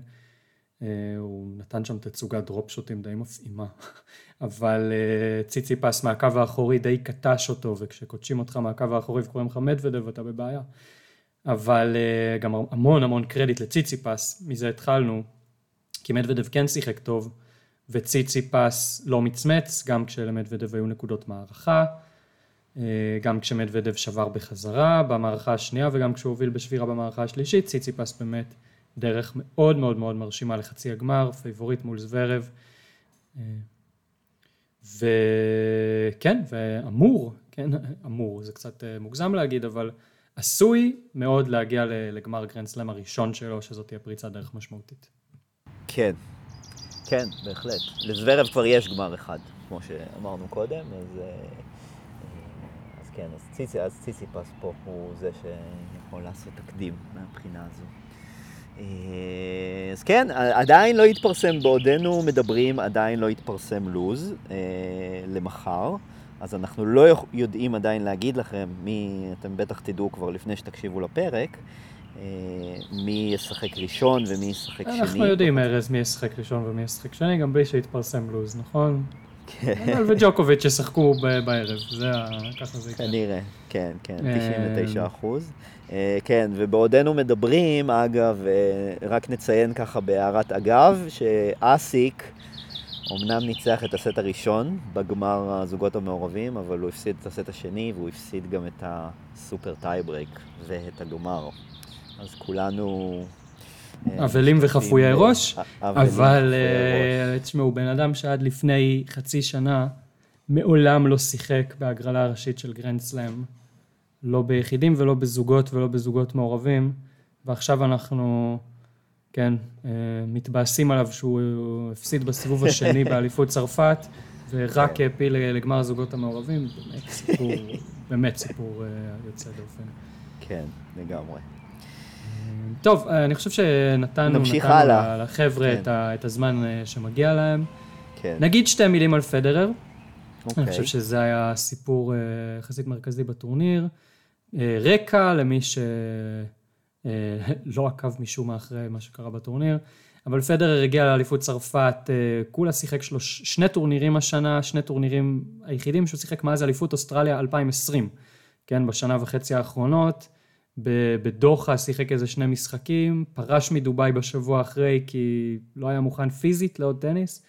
אה, הוא נתן שם תצוגת דרופ שוטים די מפעימה, [laughs] אבל אה, ציציפס מהקו האחורי די קטש אותו, וכשקודשים אותך מהקו האחורי וקוראים לך מדוודב אתה בבעיה. אבל גם המון המון קרדיט לציציפס, מזה התחלנו, כי מדוודב כן שיחק טוב, וציציפס לא מצמץ, גם כשלמדוודב היו נקודות מערכה. גם כשמדוודב שבר בחזרה במערכה השנייה וגם כשהוא הוביל בשבירה במערכה השלישית, ציציפס באמת דרך מאוד מאוד מאוד מרשימה לחצי הגמר, פייבוריט מול זוורב. וכן, ואמור, כן, אמור, זה קצת מוגזם להגיד, אבל עשוי מאוד להגיע לגמר גרנדסלאם הראשון שלו, שזאת תהיה פריצת דרך משמעותית. כן, כן, בהחלט. לזוורב כבר יש גמר אחד, כמו שאמרנו קודם, אז... כן, אז, ציצי, אז ציציפס פה הוא זה שיכול לעשות תקדים מהבחינה הזו. אה, אז כן, עדיין לא התפרסם, בעודנו מדברים, עדיין לא התפרסם לוז אה, למחר, אז אנחנו לא יודעים עדיין להגיד לכם מי, אתם בטח תדעו כבר לפני שתקשיבו לפרק, אה, מי ישחק ראשון ומי ישחק שני. אנחנו יודעים, ארז, מי ישחק ראשון ומי ישחק שני, גם בלי שיתפרסם לוז, נכון? כן. וג'וקוביץ' ישחקו בערב, זה ה... ככה זה יקרה. כנראה, כן, כן, 99 אה, אחוז. אה, כן, ובעודנו מדברים, אגב, רק נציין ככה בהערת אגב, שאסיק אמנם ניצח את הסט הראשון בגמר הזוגות המעורבים, אבל הוא הפסיד את הסט השני והוא הפסיד גם את הסופר טייברייק ואת הגמר. אז כולנו... אה, אבלים וחפויי ראש, אבל אה, תשמעו, בן אדם שעד לפני חצי שנה מעולם לא שיחק בהגרלה הראשית של גרנד סלאם, לא ביחידים ולא בזוגות ולא בזוגות מעורבים, ועכשיו אנחנו, כן, אה, מתבאסים עליו שהוא הפסיד בסיבוב השני [laughs] באליפות צרפת, ורק העפיל לגמר הזוגות המעורבים, באמת סיפור, באמת סיפור יוצא דופן. כן, לגמרי. טוב, אני חושב שנתנו, נתנו הלאה. לחבר'ה כן. את, ה, את הזמן אה, שמגיע להם. כן. נגיד שתי מילים על פדרר. אוקיי. אני חושב שזה היה סיפור אה, יחסית מרכזי בטורניר. אה, רקע למי שלא [laughs] עקב משום מה אחרי מה שקרה בטורניר. אבל פדרר הגיע לאליפות צרפת, כולה שיחק שלוש, שני טורנירים השנה, שני טורנירים היחידים שהוא שיחק מאז אליפות אוסטרליה 2020, כן, בשנה וחצי האחרונות. בדוחה שיחק איזה שני משחקים, פרש מדובאי בשבוע אחרי כי לא היה מוכן פיזית לעוד טניס.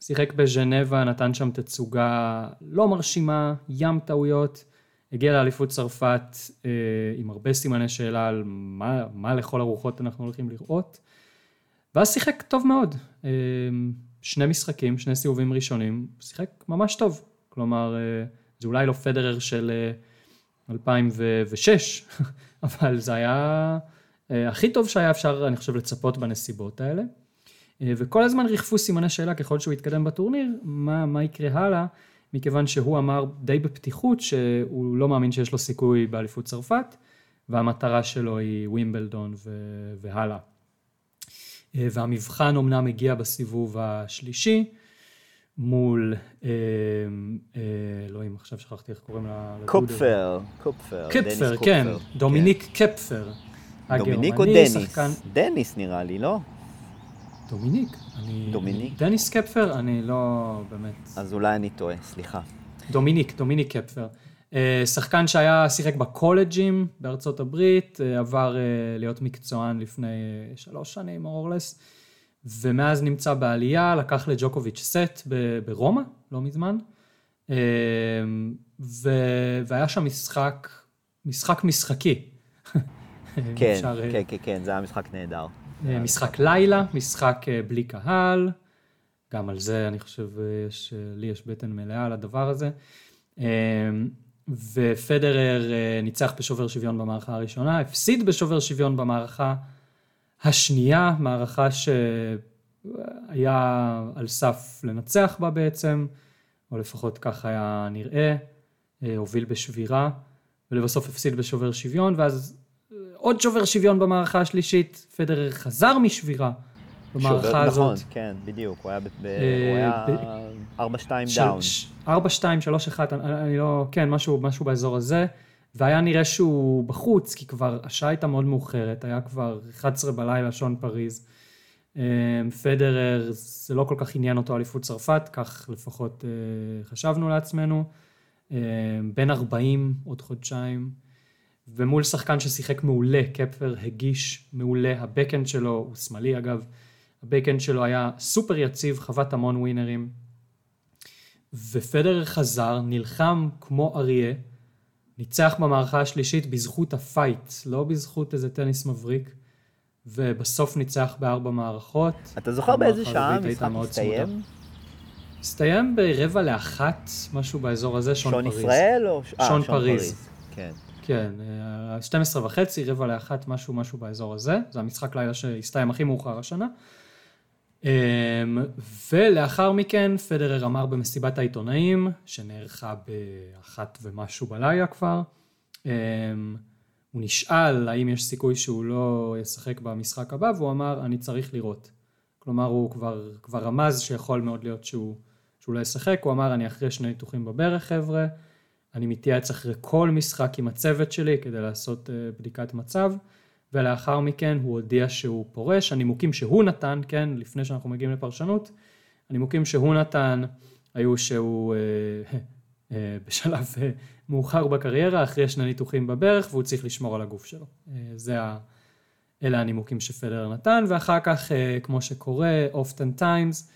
שיחק בז'נבה, נתן שם תצוגה לא מרשימה, ים טעויות. הגיע לאליפות צרפת אה, עם הרבה סימני שאלה על מה, מה לכל הרוחות אנחנו הולכים לראות. ואז שיחק טוב מאוד. אה, שני משחקים, שני סיבובים ראשונים, שיחק ממש טוב. כלומר, אה, זה אולי לא פדרר של... אה, 2006, [laughs] אבל זה היה אה, הכי טוב שהיה אפשר, אני חושב, לצפות בנסיבות האלה. אה, וכל הזמן ריחפו סימני שאלה ככל שהוא יתקדם בטורניר, מה, מה יקרה הלאה, מכיוון שהוא אמר די בפתיחות שהוא לא מאמין שיש לו סיכוי באליפות צרפת, והמטרה שלו היא ווימבלדון ו- והלאה. אה, והמבחן אמנם הגיע בסיבוב השלישי, מול, אה, אה, אלוהים, עכשיו שכחתי איך קוראים לה. קופפר, קופפר, קפפר, כן, דומיניק כן. קפפר. דומיניק או דניס? דניס נראה לי, לא? דומיניק. אני... דומיניק? דניס קפפר, אני לא באמת... אז אולי אני טועה, סליחה. דומיניק, דומיניק קפפר. אה, שחקן שהיה, שיחק בקולג'ים בארצות הברית, עבר להיות מקצוען לפני שלוש שנים, more or less. ומאז נמצא בעלייה, לקח לג'וקוביץ' סט ברומא, לא מזמן, אמ, ו... והיה שם משחק, משחק משחקי. [laughs] כן, אפשר, כן, כן, כן, זה היה משחק נהדר. אה, משחק לילה, משחק אה, בלי קהל, גם על זה אני חושב, יש, לי יש בטן מלאה על הדבר הזה. ופדרר אה, ניצח בשובר שוויון במערכה הראשונה, הפסיד בשובר שוויון במערכה השנייה, מערכה שהיה על סף לנצח בה בעצם, או לפחות כך היה נראה, אה, הוביל בשבירה, ולבסוף הפסיד בשובר שוויון, ואז אה, עוד שובר שוויון במערכה השלישית, פדרר חזר משבירה במערכה שובר, הזאת. נכון, כן, בדיוק, הוא היה, ב, אה, הוא היה 4-2 down. 4-2, 3-1, אני לא, כן, משהו, משהו באזור הזה. והיה נראה שהוא בחוץ, כי כבר השעה הייתה מאוד מאוחרת, היה כבר 11 בלילה, שעון פריז. אמ, פדרר, זה לא כל כך עניין אותו אליפות צרפת, כך לפחות אה, חשבנו לעצמנו. אמ, בן 40, עוד חודשיים, ומול שחקן ששיחק מעולה, קפר הגיש מעולה, הבקאנד שלו, הוא שמאלי אגב, הבקאנד שלו היה סופר יציב, חבט המון ווינרים. ופדרר חזר, נלחם כמו אריה, ניצח במערכה השלישית בזכות הפייט, לא בזכות איזה טניס מבריק, ובסוף ניצח בארבע מערכות. אתה זוכר באיזה שעה המשחק הסתיים? הסתיים ברבע לאחת, משהו באזור הזה, שון, שון פריז. ישראל או... 아, שון, שון פריז. פריז. כן. כן, 12 אה, וחצי, רבע לאחת, משהו משהו באזור הזה. זה המשחק לילה שהסתיים הכי מאוחר השנה. ולאחר מכן פדרר אמר במסיבת העיתונאים, שנערכה באחת ומשהו בלילה כבר, הוא נשאל האם יש סיכוי שהוא לא ישחק במשחק הבא, והוא אמר, אני צריך לראות. כלומר, הוא כבר, כבר רמז שיכול מאוד להיות שהוא, שהוא לא ישחק, הוא אמר, אני אחרי שני ניתוחים בברך, חבר'ה, אני מתייעץ אחרי כל משחק עם הצוות שלי כדי לעשות uh, בדיקת מצב, ולאחר מכן הוא הודיע שהוא פורש, הנימוקים שהוא נתן, כן, לפני שאנחנו מגיעים לפרשנות, הנימוקים שהוא נתן היו שהוא uh, uh, בשלב uh, מאוחר בקריירה, אחרי שני ניתוחים בברך, והוא צריך לשמור על הגוף שלו. זה ה... אלה הנימוקים שפדרר נתן, ואחר כך, כמו שקורה, often times,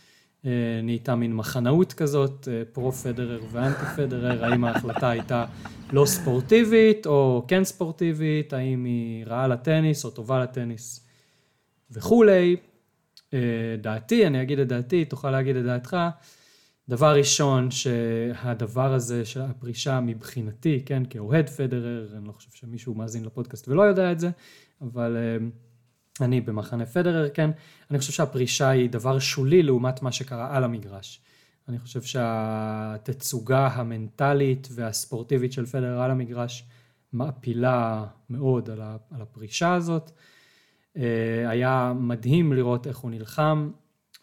נהייתה מין מחנאות כזאת, פרו פדרר ואנטי פדרר, האם ההחלטה הייתה לא ספורטיבית או כן ספורטיבית, האם היא רעה לטניס או טובה לטניס וכולי. דעתי, אני אגיד את דעתי, תוכל להגיד את דעתך. דבר ראשון, שהדבר הזה של הפרישה מבחינתי, כן, כאוהד פדרר, אני לא חושב שמישהו מאזין לפודקאסט ולא יודע את זה, אבל אני במחנה פדרר, כן, אני חושב שהפרישה היא דבר שולי לעומת מה שקרה על המגרש. אני חושב שהתצוגה המנטלית והספורטיבית של פדרר על המגרש מעפילה מאוד על הפרישה הזאת. Uh, היה מדהים לראות איך הוא נלחם,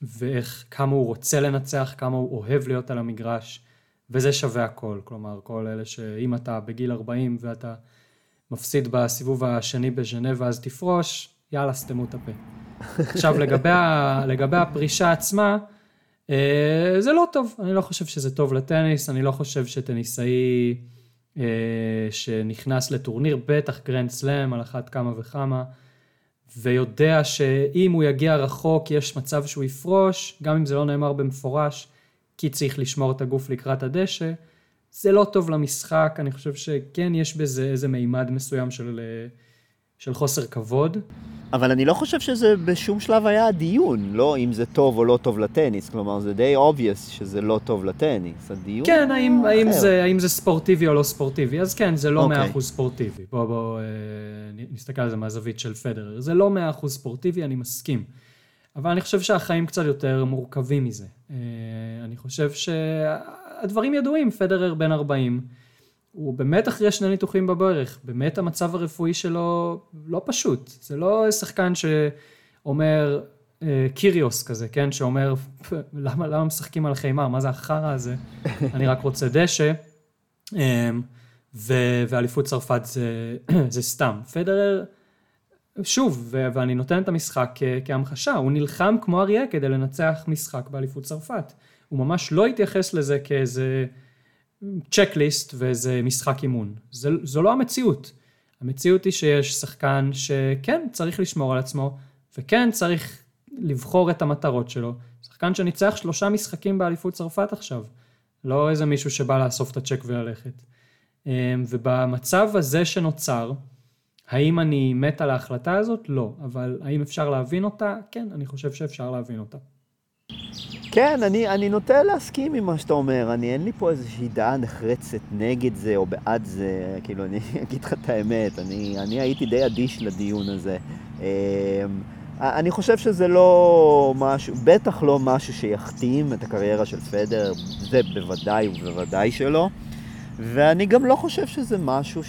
ואיך, כמה הוא רוצה לנצח, כמה הוא אוהב להיות על המגרש, וזה שווה הכל. כלומר, כל אלה שאם אתה בגיל 40 ואתה מפסיד בסיבוב השני בז'נבה אז תפרוש, יאללה, סתמו את הפה. עכשיו, לגבי, ה, לגבי הפרישה עצמה, אה, זה לא טוב, אני לא חושב שזה טוב לטניס, אני לא חושב שטניסאי אה, שנכנס לטורניר, בטח גרנד סלאם על אחת כמה וכמה, ויודע שאם הוא יגיע רחוק יש מצב שהוא יפרוש, גם אם זה לא נאמר במפורש, כי צריך לשמור את הגוף לקראת הדשא, זה לא טוב למשחק, אני חושב שכן יש בזה איזה מימד מסוים של, של חוסר כבוד. אבל אני לא חושב שזה בשום שלב היה הדיון, לא אם זה טוב או לא טוב לטניס, כלומר זה די obvious שזה לא טוב לטניס, הדיון כן, האם, האם, זה, האם זה ספורטיבי או לא ספורטיבי, אז כן, זה לא אוקיי. okay. אחוז ספורטיבי, בואו בוא, אה, נסתכל על זה מהזווית של פדרר, זה לא מאה אחוז ספורטיבי, אני מסכים, אבל אני חושב שהחיים קצת יותר מורכבים מזה, אה, אני חושב שהדברים ידועים, פדרר בן 40, הוא באמת אחרי שני ניתוחים בברך, באמת המצב הרפואי שלו לא פשוט, זה לא שחקן שאומר אה, קיריוס כזה, כן, שאומר למה, למה משחקים על חיימר, מה זה החרא הזה, [laughs] אני רק רוצה דשא, אה, ואליפות צרפת זה, [clears throat] זה סתם. פדרר, שוב, ואני נותן את המשחק כהמחשה, הוא נלחם כמו אריה כדי לנצח משחק באליפות צרפת. הוא ממש לא התייחס לזה כאיזה... צ'קליסט ואיזה משחק אימון. זה, זו לא המציאות. המציאות היא שיש שחקן שכן צריך לשמור על עצמו, וכן צריך לבחור את המטרות שלו. שחקן שניצח שלושה משחקים באליפות צרפת עכשיו. לא איזה מישהו שבא לאסוף את הצ'ק וללכת. אמ, ובמצב הזה שנוצר, האם אני מת על ההחלטה הזאת? לא. אבל האם אפשר להבין אותה? כן, אני חושב שאפשר להבין אותה. כן, אני, אני נוטה להסכים עם מה שאתה אומר. אני, אין לי פה איזושהי דעה נחרצת נגד זה או בעד זה. כאילו, אני [laughs] אגיד לך את האמת, אני, אני הייתי די אדיש לדיון הזה. אמ, אני חושב שזה לא משהו, בטח לא משהו שיכתים את הקריירה של פדר, זה בוודאי ובוודאי שלא. ואני גם לא חושב שזה משהו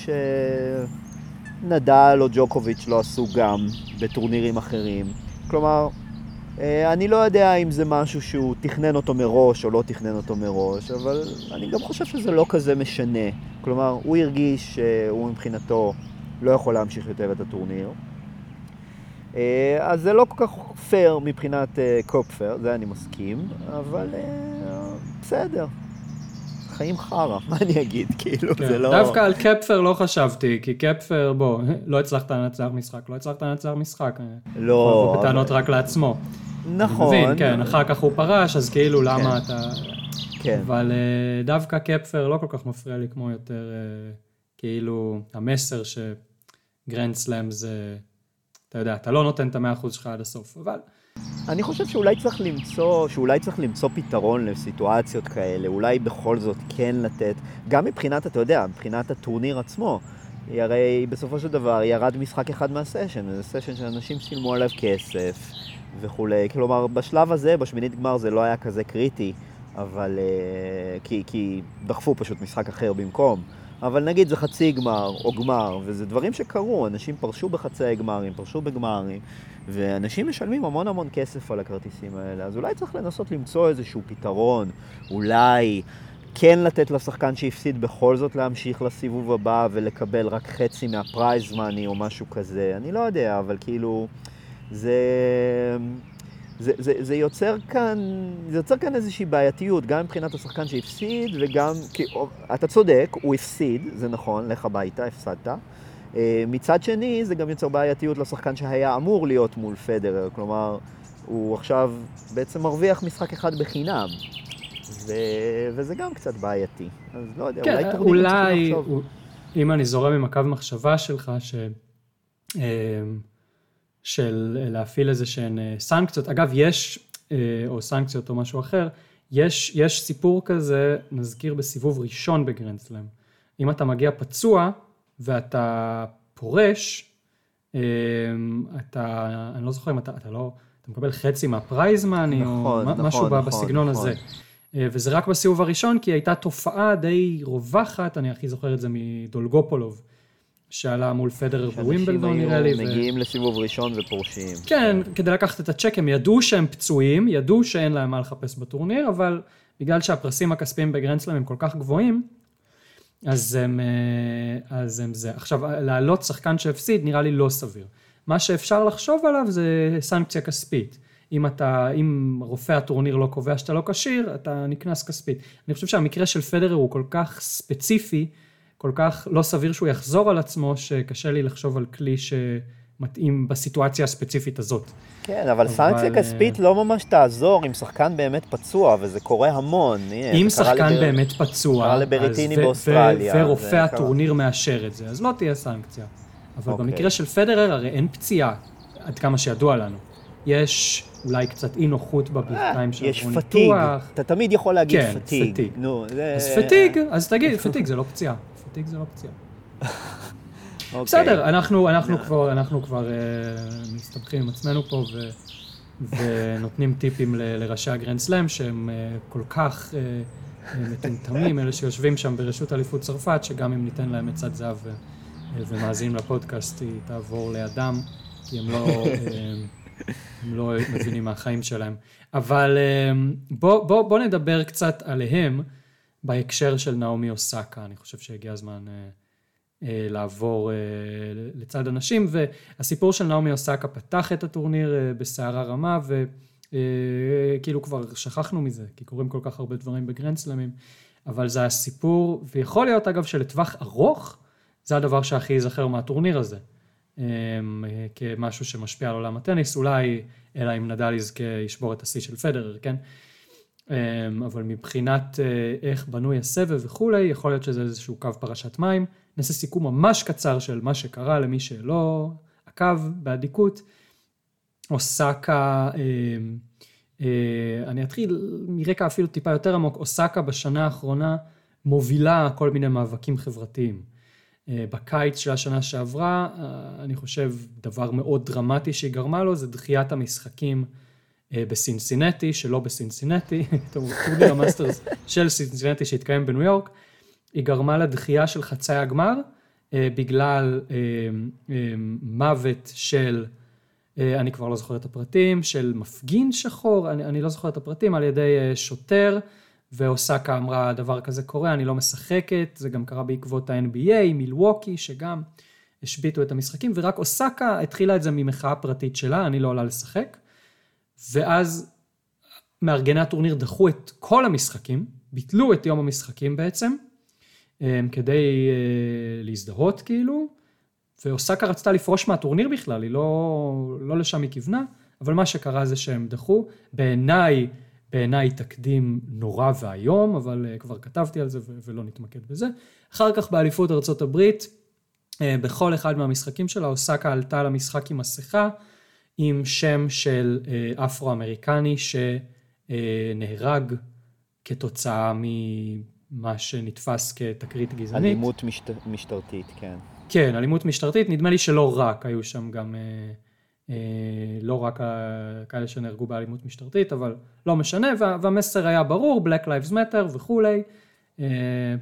שנדל או ג'וקוביץ' לא עשו גם בטורנירים אחרים. כלומר, אני לא יודע אם זה משהו שהוא תכנן אותו מראש או לא תכנן אותו מראש, אבל אני גם חושב שזה לא כזה משנה. כלומר, הוא הרגיש שהוא מבחינתו לא יכול להמשיך יותר את הטורניר. אה, אז זה לא כל כך פייר מבחינת אה, קופפר, זה אני מסכים, אבל בסדר. חיים חרא, [laughs] מה אני אגיד, כאילו, כן. זה לא... דווקא על קפפר לא חשבתי, כי קפפר, בוא, לא הצלחת לנצח משחק, לא הצלחת לנצח משחק. לא... בטענות רק לעצמו. נכון. מבין, כן, אחר כך הוא פרש, אז כאילו למה כן. אתה... כן. אבל uh, דווקא קפפר לא כל כך מפריע לי כמו יותר, uh, כאילו, המסר שגרנד סלאם זה, אתה יודע, אתה לא נותן את המאה אחוז שלך עד הסוף, אבל... אני חושב שאולי צריך למצוא, שאולי צריך למצוא פתרון לסיטואציות כאלה, אולי בכל זאת כן לתת, גם מבחינת, אתה יודע, מבחינת הטורניר עצמו. הרי בסופו של דבר ירד משחק אחד מהסשן, זה סשן שאנשים שילמו עליו כסף, וכולי. כלומר, בשלב הזה, בשמינית גמר זה לא היה כזה קריטי, אבל... אה, כי, כי דחפו פשוט משחק אחר במקום. אבל נגיד זה חצי גמר או גמר, וזה דברים שקרו, אנשים פרשו בחצי גמרים, פרשו בגמרים, ואנשים משלמים המון המון כסף על הכרטיסים האלה, אז אולי צריך לנסות למצוא איזשהו פתרון, אולי כן לתת לשחקן שהפסיד בכל זאת להמשיך לסיבוב הבא ולקבל רק חצי מהפרייז מאני או משהו כזה, אני לא יודע, אבל כאילו, זה... זה, זה, זה, יוצר כאן, זה יוצר כאן איזושהי בעייתיות, גם מבחינת השחקן שהפסיד וגם, כי אתה צודק, הוא הפסיד, זה נכון, לך הביתה, הפסדת. אה, מצד שני, זה גם יוצר בעייתיות לשחקן שהיה אמור להיות מול פדרר, כלומר, הוא עכשיו בעצם מרוויח משחק אחד בחינם, ו... וזה גם קצת בעייתי. אז לא יודע, כן, אולי טורנירים צריכים לחשוב. אם אני זורם עם הקו מחשבה שלך, ש... אה, של להפעיל איזה שהן אה, סנקציות. אגב, יש, אה, או סנקציות או משהו אחר, יש, יש סיפור כזה, נזכיר בסיבוב ראשון בגרנדסלאם. אם אתה מגיע פצוע ואתה פורש, אה, אתה, אני לא זוכר אם אתה, אתה לא, אתה מקבל חצי מהפרייז מאני, נכון, או נכון, משהו נכון, בסגנון נכון. הזה. וזה רק בסיבוב הראשון, כי הייתה תופעה די רווחת, אני הכי זוכר את זה מדולגופולוב. שעלה מול פדרר בווימבלדון נראה לי. מגיעים לסיבוב ראשון ופורשים. כן, כדי לקחת את הצ'ק, הם ידעו שהם פצועים, ידעו שאין להם מה לחפש בטורניר, אבל בגלל שהפרסים הכספיים בגרנדסלאם הם כל כך גבוהים, אז הם, אה, אז הם זה. עכשיו, להעלות שחקן שהפסיד נראה לי לא סביר. מה שאפשר לחשוב עליו זה סנקציה כספית. אם אתה, אם רופא הטורניר לא קובע שאתה לא כשיר, אתה נקנס כספית. אני חושב שהמקרה של פדרר הוא כל כך ספציפי, כל כך לא סביר שהוא יחזור על עצמו, שקשה לי לחשוב על כלי שמתאים בסיטואציה הספציפית הזאת. כן, אבל, אבל סנקציה כספית לא ממש תעזור אם שחקן באמת פצוע, וזה קורה המון. אם שחקן לבר... באמת פצוע, קרה לבריטיני באוסטרליה. ורופא הטורניר מאשר את זה, אז לא תהיה סנקציה. אבל okay. אוקיי. במקרה של פדרר הרי אין פציעה, עד כמה שידוע לנו. יש אולי קצת אי נוחות בברכיים של יש פתיג, אתה תמיד יכול להגיד כן, פתיג. פתיג. נו, זה... אז פתיג, אז תגיד, פתיג זה לא פציעה. פתיג זה לא פציעה. Okay. בסדר, אנחנו, אנחנו כבר, אנחנו כבר uh, מסתבכים עם עצמנו פה ו, ונותנים טיפים ל, לראשי הגרנד סלאם שהם uh, כל כך uh, מטומטמים, אלה שיושבים שם ברשות אליפות צרפת, שגם אם ניתן להם עצת זהב ומאזינים לפודקאסט, היא תעבור לידם, כי הם לא... הם לא מבינים מהחיים שלהם. אבל בוא, בוא, בוא נדבר קצת עליהם. בהקשר של נעמי אוסקה, אני חושב שהגיע הזמן אה, אה, לעבור אה, לצד הנשים, והסיפור של נעמי אוסקה פתח את הטורניר אה, בסערה רמה, וכאילו אה, כבר שכחנו מזה, כי קורים כל כך הרבה דברים בגרנדסלמים, אבל זה הסיפור, ויכול להיות אגב שלטווח ארוך, זה הדבר שהכי ייזכר מהטורניר הזה. אה, כמשהו שמשפיע על עולם הטניס, אולי, אלא אם נדל יזכה ישבור את השיא של פדרר, כן? אמ, אבל מבחינת אה, איך בנוי הסבב וכולי, יכול להיות שזה איזשהו קו פרשת מים. נעשה סיכום ממש קצר של מה שקרה למי שלא עקב באדיקות. אוסקה, אמ, אה, אני אתחיל מרקע אפילו טיפה יותר עמוק, אוסקה בשנה האחרונה מובילה כל מיני מאבקים חברתיים. אה, בקיץ של השנה שעברה, אני חושב דבר מאוד דרמטי שהיא גרמה לו זה דחיית המשחקים בסינסינטי, שלא בסינסינטי, [laughs] טורניר המאסטרס של סינסינטי שהתקיים בניו יורק, היא גרמה לדחייה של חצי הגמר אה, בגלל אה, מוות של, אני כבר לא זוכר את הפרטים, של מפגין שחור, אני, אני לא זוכר את הפרטים, על ידי שוטר, ואוסקה אמרה, דבר כזה קורה, אני לא משחקת, זה גם קרה בעקבות ה-NBA, מילווקי, שגם השביתו את המשחקים, ורק אוסקה התחילה את זה ממחאה פרטית שלה, אני לא עולה לשחק. ואז מארגני הטורניר דחו את כל המשחקים, ביטלו את יום המשחקים בעצם, אה, כדי אה, להזדהות כאילו, ואוסקה רצתה לפרוש מהטורניר בכלל, היא לא, לא לשם היא כיוונה, אבל מה שקרה זה שהם דחו. בעיניי, בעיניי תקדים נורא ואיום, אבל אה, כבר כתבתי על זה ולא נתמקד בזה. אחר כך באליפות ארה"ב, בכל אחד מהמשחקים שלה, אוסקה עלתה למשחק עם מסכה, עם שם של אה, אפרו-אמריקני שנהרג כתוצאה ממה שנתפס כתקרית גזענית. אלימות משט... משטרתית, כן. כן, אלימות משטרתית, נדמה לי שלא רק, היו שם גם אה, לא רק כאלה שנהרגו באלימות משטרתית, אבל לא משנה, והמסר היה ברור, Black Lives Matter וכולי,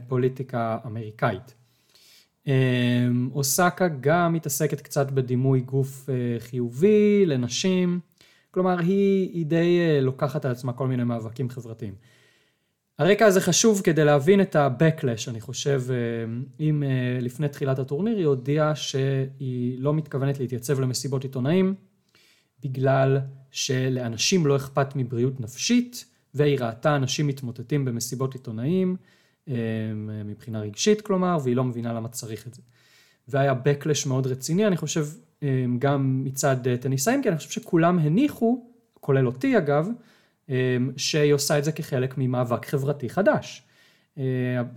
פוליטיקה אמריקאית. אוסקה גם מתעסקת קצת בדימוי גוף חיובי לנשים, כלומר היא, היא די לוקחת על עצמה כל מיני מאבקים חברתיים. הרקע הזה חשוב כדי להבין את ה-Backlash, אני חושב, אה, אם אה, לפני תחילת הטורניר היא הודיעה שהיא לא מתכוונת להתייצב למסיבות עיתונאים, בגלל שלאנשים לא אכפת מבריאות נפשית, והיא ראתה אנשים מתמוטטים במסיבות עיתונאים, אה, מבחינה רגשית כלומר, והיא לא מבינה למה צריך את זה. והיה Backlash מאוד רציני, אני חושב, גם מצד טניסאים, כי אני חושב שכולם הניחו, כולל אותי אגב, אמ, שהיא עושה את זה כחלק ממאבק חברתי חדש. אה,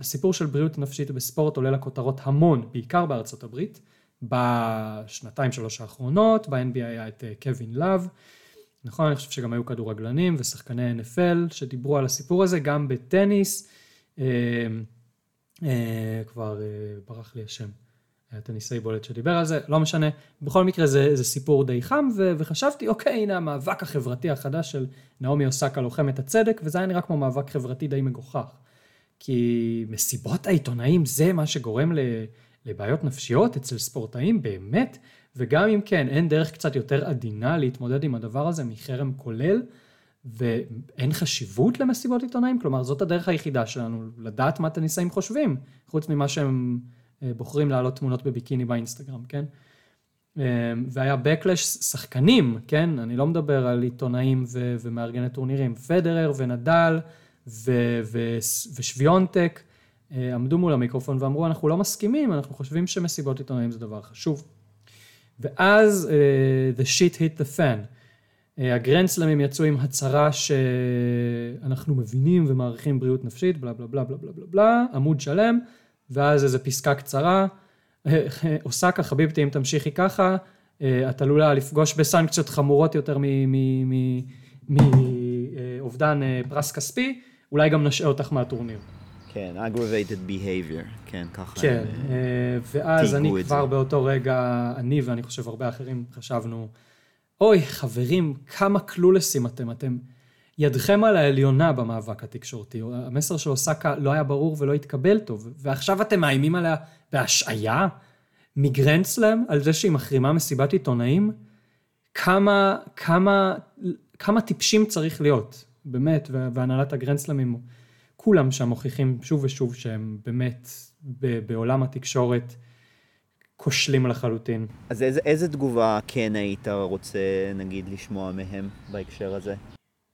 הסיפור של בריאות נפשית בספורט עולה לכותרות המון, בעיקר בארצות הברית, בשנתיים שלוש האחרונות, ב-NBA היה את אה, קווין לאב, נכון, אני חושב שגם היו כדורגלנים ושחקני NFL שדיברו על הסיפור הזה, גם בטניס, אה, כבר ברח לי השם. היה טניסאי בולט שדיבר על זה, לא משנה. בכל מקרה זה, זה סיפור די חם, ו, וחשבתי, אוקיי, הנה המאבק החברתי החדש של נעמי אוסקה לוחמת הצדק, וזה היה נראה כמו מאבק חברתי די מגוחך. כי מסיבות העיתונאים זה מה שגורם לבעיות נפשיות אצל ספורטאים, באמת? וגם אם כן, אין דרך קצת יותר עדינה להתמודד עם הדבר הזה מחרם כולל, ואין חשיבות למסיבות עיתונאים? כלומר, זאת הדרך היחידה שלנו, לדעת מה הטניסאים חושבים, חוץ ממה שהם... אה, בוחרים להעלות תמונות בביקיני באינסטגרם, כן? אה, והיה backlash שחקנים, כן? אני לא מדבר על עיתונאים ו- ומארגני טורנירים, פדרר ונדל ו- ו- ושוויונטק אה, עמדו מול המיקרופון ואמרו, אנחנו לא מסכימים, אנחנו חושבים שמסיבות עיתונאים זה דבר חשוב. ואז uh, the shit hit the fan. Uh, הגרנדסלמים יצאו עם הצהרה שאנחנו מבינים ומעריכים בריאות נפשית, בלה בלה בלה בלה בלה בלה, עמוד שלם. ואז איזו פסקה קצרה, אוסקה, חביבתי, אם תמשיכי ככה, אה, את עלולה לפגוש בסנקציות חמורות יותר מאובדן אה, פרס כספי, אולי גם נשעה אותך מהטורניר. כן, aggravated behavior, כן, ככה. כן, אה, ואז אני כבר. באותו רגע, אני ואני חושב הרבה אחרים חשבנו, אוי, חברים, כמה קלולסים אתם, אתם... ידכם על העליונה במאבק התקשורתי. המסר של אוסקה לא היה ברור ולא התקבל טוב, ועכשיו אתם מאיימים עליה בהשעיה מגרנדסלאם על זה שהיא מחרימה מסיבת עיתונאים? כמה, כמה, כמה טיפשים צריך להיות, באמת, והנהלת הגרנדסלאמים, כולם שם מוכיחים שוב ושוב שהם באמת בעולם התקשורת כושלים לחלוטין. אז איזה, איזה תגובה כן היית רוצה, נגיד, לשמוע מהם בהקשר הזה?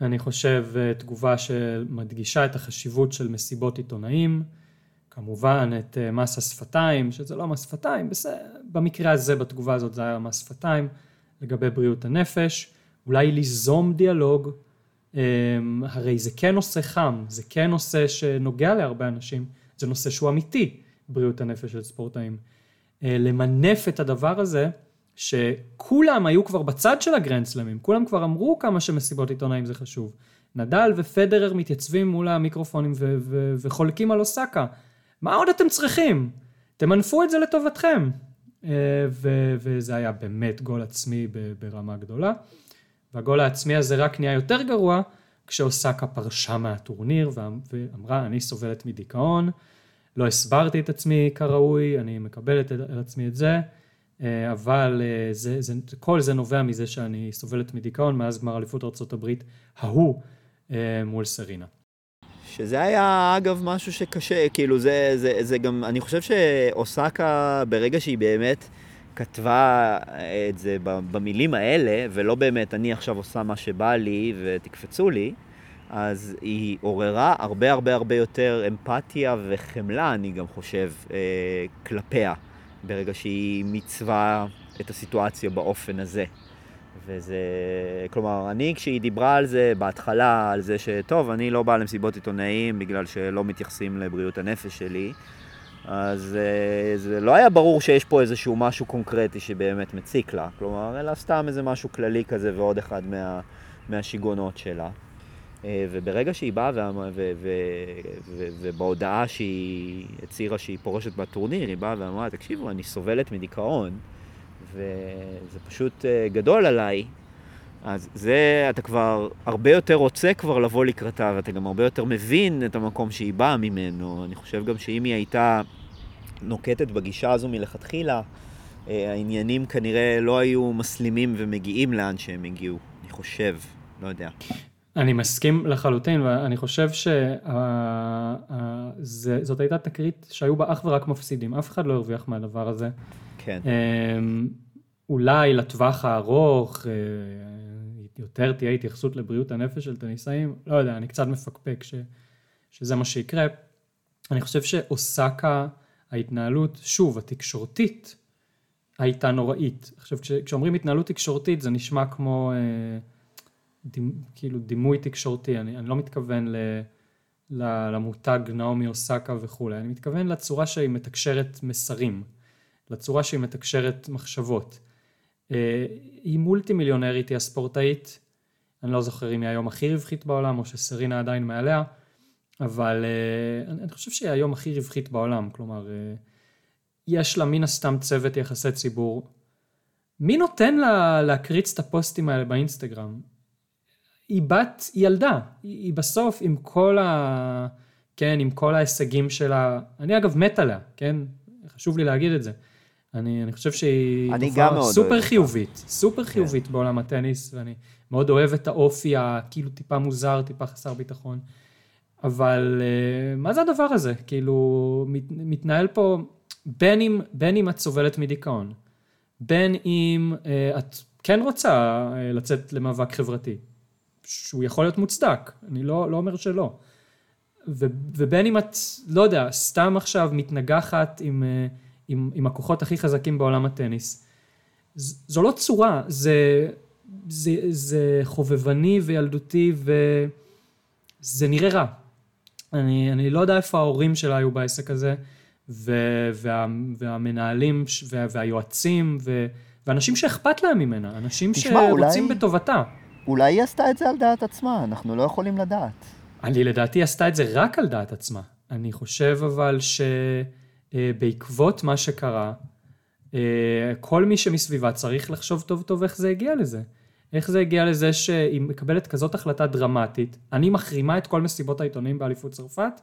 אני חושב אה, תגובה שמדגישה את החשיבות של מסיבות עיתונאים, כמובן את אה, מס השפתיים, שזה לא מס שפתיים, בסדר, במקרה הזה, בתגובה הזאת זה היה מס שפתיים, לגבי בריאות הנפש, אולי ליזום דיאלוג, אמ, הרי זה כן נושא חם, זה כן נושא שנוגע להרבה אנשים, זה נושא שהוא אמיתי, בריאות הנפש של ספורטאים. אה, למנף את הדבר הזה, שכולם היו כבר בצד של הגרנדסלמים, כולם כבר אמרו כמה שמסיבות עיתונאים זה חשוב. נדל ופדרר מתייצבים מול המיקרופונים ו- ו- וחולקים על אוסקה. מה עוד אתם צריכים? תמנפו את זה לטובתכם. אה, ו- וזה היה באמת גול עצמי ברמה גדולה. והגול העצמי הזה רק נהיה יותר גרוע כשאוסקה פרשה מהטורניר ואמרה אני סובלת מדיכאון, לא הסברתי את עצמי כראוי, אני מקבלת על עצמי את זה. אה, אבל אה, זה, זה, כל זה נובע מזה שאני סובלת מדיכאון מאז גמר אליפות ארה"ב ההוא אה, מול סרינה. שזה היה אגב משהו שקשה, כאילו זה, זה, זה גם, אני חושב שאוסקה ברגע שהיא באמת כתבה את זה במילים האלה, ולא באמת אני עכשיו עושה מה שבא לי ותקפצו לי, אז היא עוררה הרבה הרבה הרבה יותר אמפתיה וחמלה, אני גם חושב, כלפיה. ברגע שהיא מיצבה את הסיטואציה באופן הזה. וזה, כלומר, אני כשהיא דיברה על זה בהתחלה, על זה שטוב, אני לא בא למסיבות עיתונאים בגלל שלא מתייחסים לבריאות הנפש שלי, אז אה, זה לא היה ברור שיש פה איזשהו משהו קונקרטי שבאמת מציק לה, כלומר, אלא סתם איזה משהו כללי כזה ועוד אחד מה, מהשיגעונות שלה. אה, וברגע שהיא באה ובהודעה שהיא הצהירה שהיא פורשת בטורניר, היא באה ואמרה, תקשיבו, אני סובלת מדיכאון, וזה פשוט אה, גדול עליי. אז זה, אתה כבר הרבה יותר רוצה כבר לבוא לקראתה, ואתה גם הרבה יותר מבין את המקום שהיא באה ממנו. אני חושב גם שאם היא הייתה נוקטת בגישה הזו מלכתחילה, אה, העניינים כנראה לא היו מסלימים ומגיעים לאן שהם הגיעו, אני חושב, לא יודע. אני מסכים לחלוטין, ואני חושב שזאת הייתה תקרית שהיו בה אך ורק מפסידים, אף אחד לא הרוויח מהדבר הזה. כן. אמ, אולי לטווח הארוך אה, יותר תהיה התייחסות לבריאות הנפש של טניסאים, לא יודע, אני קצת מפקפק ש, שזה מה שיקרה. אני חושב שאוסקה, ההתנהלות, שוב, התקשורתית, הייתה נוראית. עכשיו, כשאומרים התנהלות תקשורתית זה נשמע כמו אה, דימ, כאילו דימוי תקשורתי, אני, אני לא מתכוון ל, ל, למותג נעמי אוסקה וכולי, אני מתכוון לצורה שהיא מתקשרת מסרים, לצורה שהיא מתקשרת מחשבות. אה, היא מולטי מיליונרית, היא הספורטאית, אני לא זוכר אם היא היום הכי רווחית בעולם או שסרינה עדיין מעליה, אבל אה, אני חושב שהיא היום הכי רווחית בעולם, כלומר, אה, יש לה מן הסתם צוות יחסי ציבור. מי נותן לה להקריץ את הפוסטים האלה באינסטגרם? היא בת, היא ילדה, היא, היא בסוף עם כל ה... כן, עם כל ההישגים שלה, אני אגב מת עליה, כן? חשוב לי להגיד את זה. אני, אני חושב שהיא סופר חיובית, סופר כן. חיובית בעולם הטניס, ואני מאוד אוהב את האופי הכאילו טיפה מוזר, טיפה חסר ביטחון. אבל אה, מה זה הדבר הזה? כאילו, מת, מתנהל פה, בין אם, בין אם את סובלת מדיכאון, בין אם אה, את כן רוצה אה, לצאת למאבק חברתי, שהוא יכול להיות מוצדק, אני לא, לא אומר שלא. ו, ובין אם את, לא יודע, סתם עכשיו מתנגחת עם... עם, עם הכוחות הכי חזקים בעולם הטניס. זו לא צורה, זה, זה, זה חובבני וילדותי וזה נראה רע. אני, אני לא יודע איפה ההורים שלה היו בעסק הזה, ו, וה, והמנהלים וה, והיועצים ו, ואנשים שאכפת להם ממנה, אנשים תשמע, שרוצים אולי, בטובתה. אולי היא עשתה את זה על דעת עצמה, אנחנו לא יכולים לדעת. אני לדעתי עשתה את זה רק על דעת עצמה. אני חושב אבל ש... אה, מה שקרה, אה, כל מי שמסביבה צריך לחשוב טוב טוב איך זה הגיע לזה. איך זה הגיע לזה שהיא מקבלת כזאת החלטה דרמטית, אני מחרימה את כל מסיבות העיתונאים באליפות צרפת,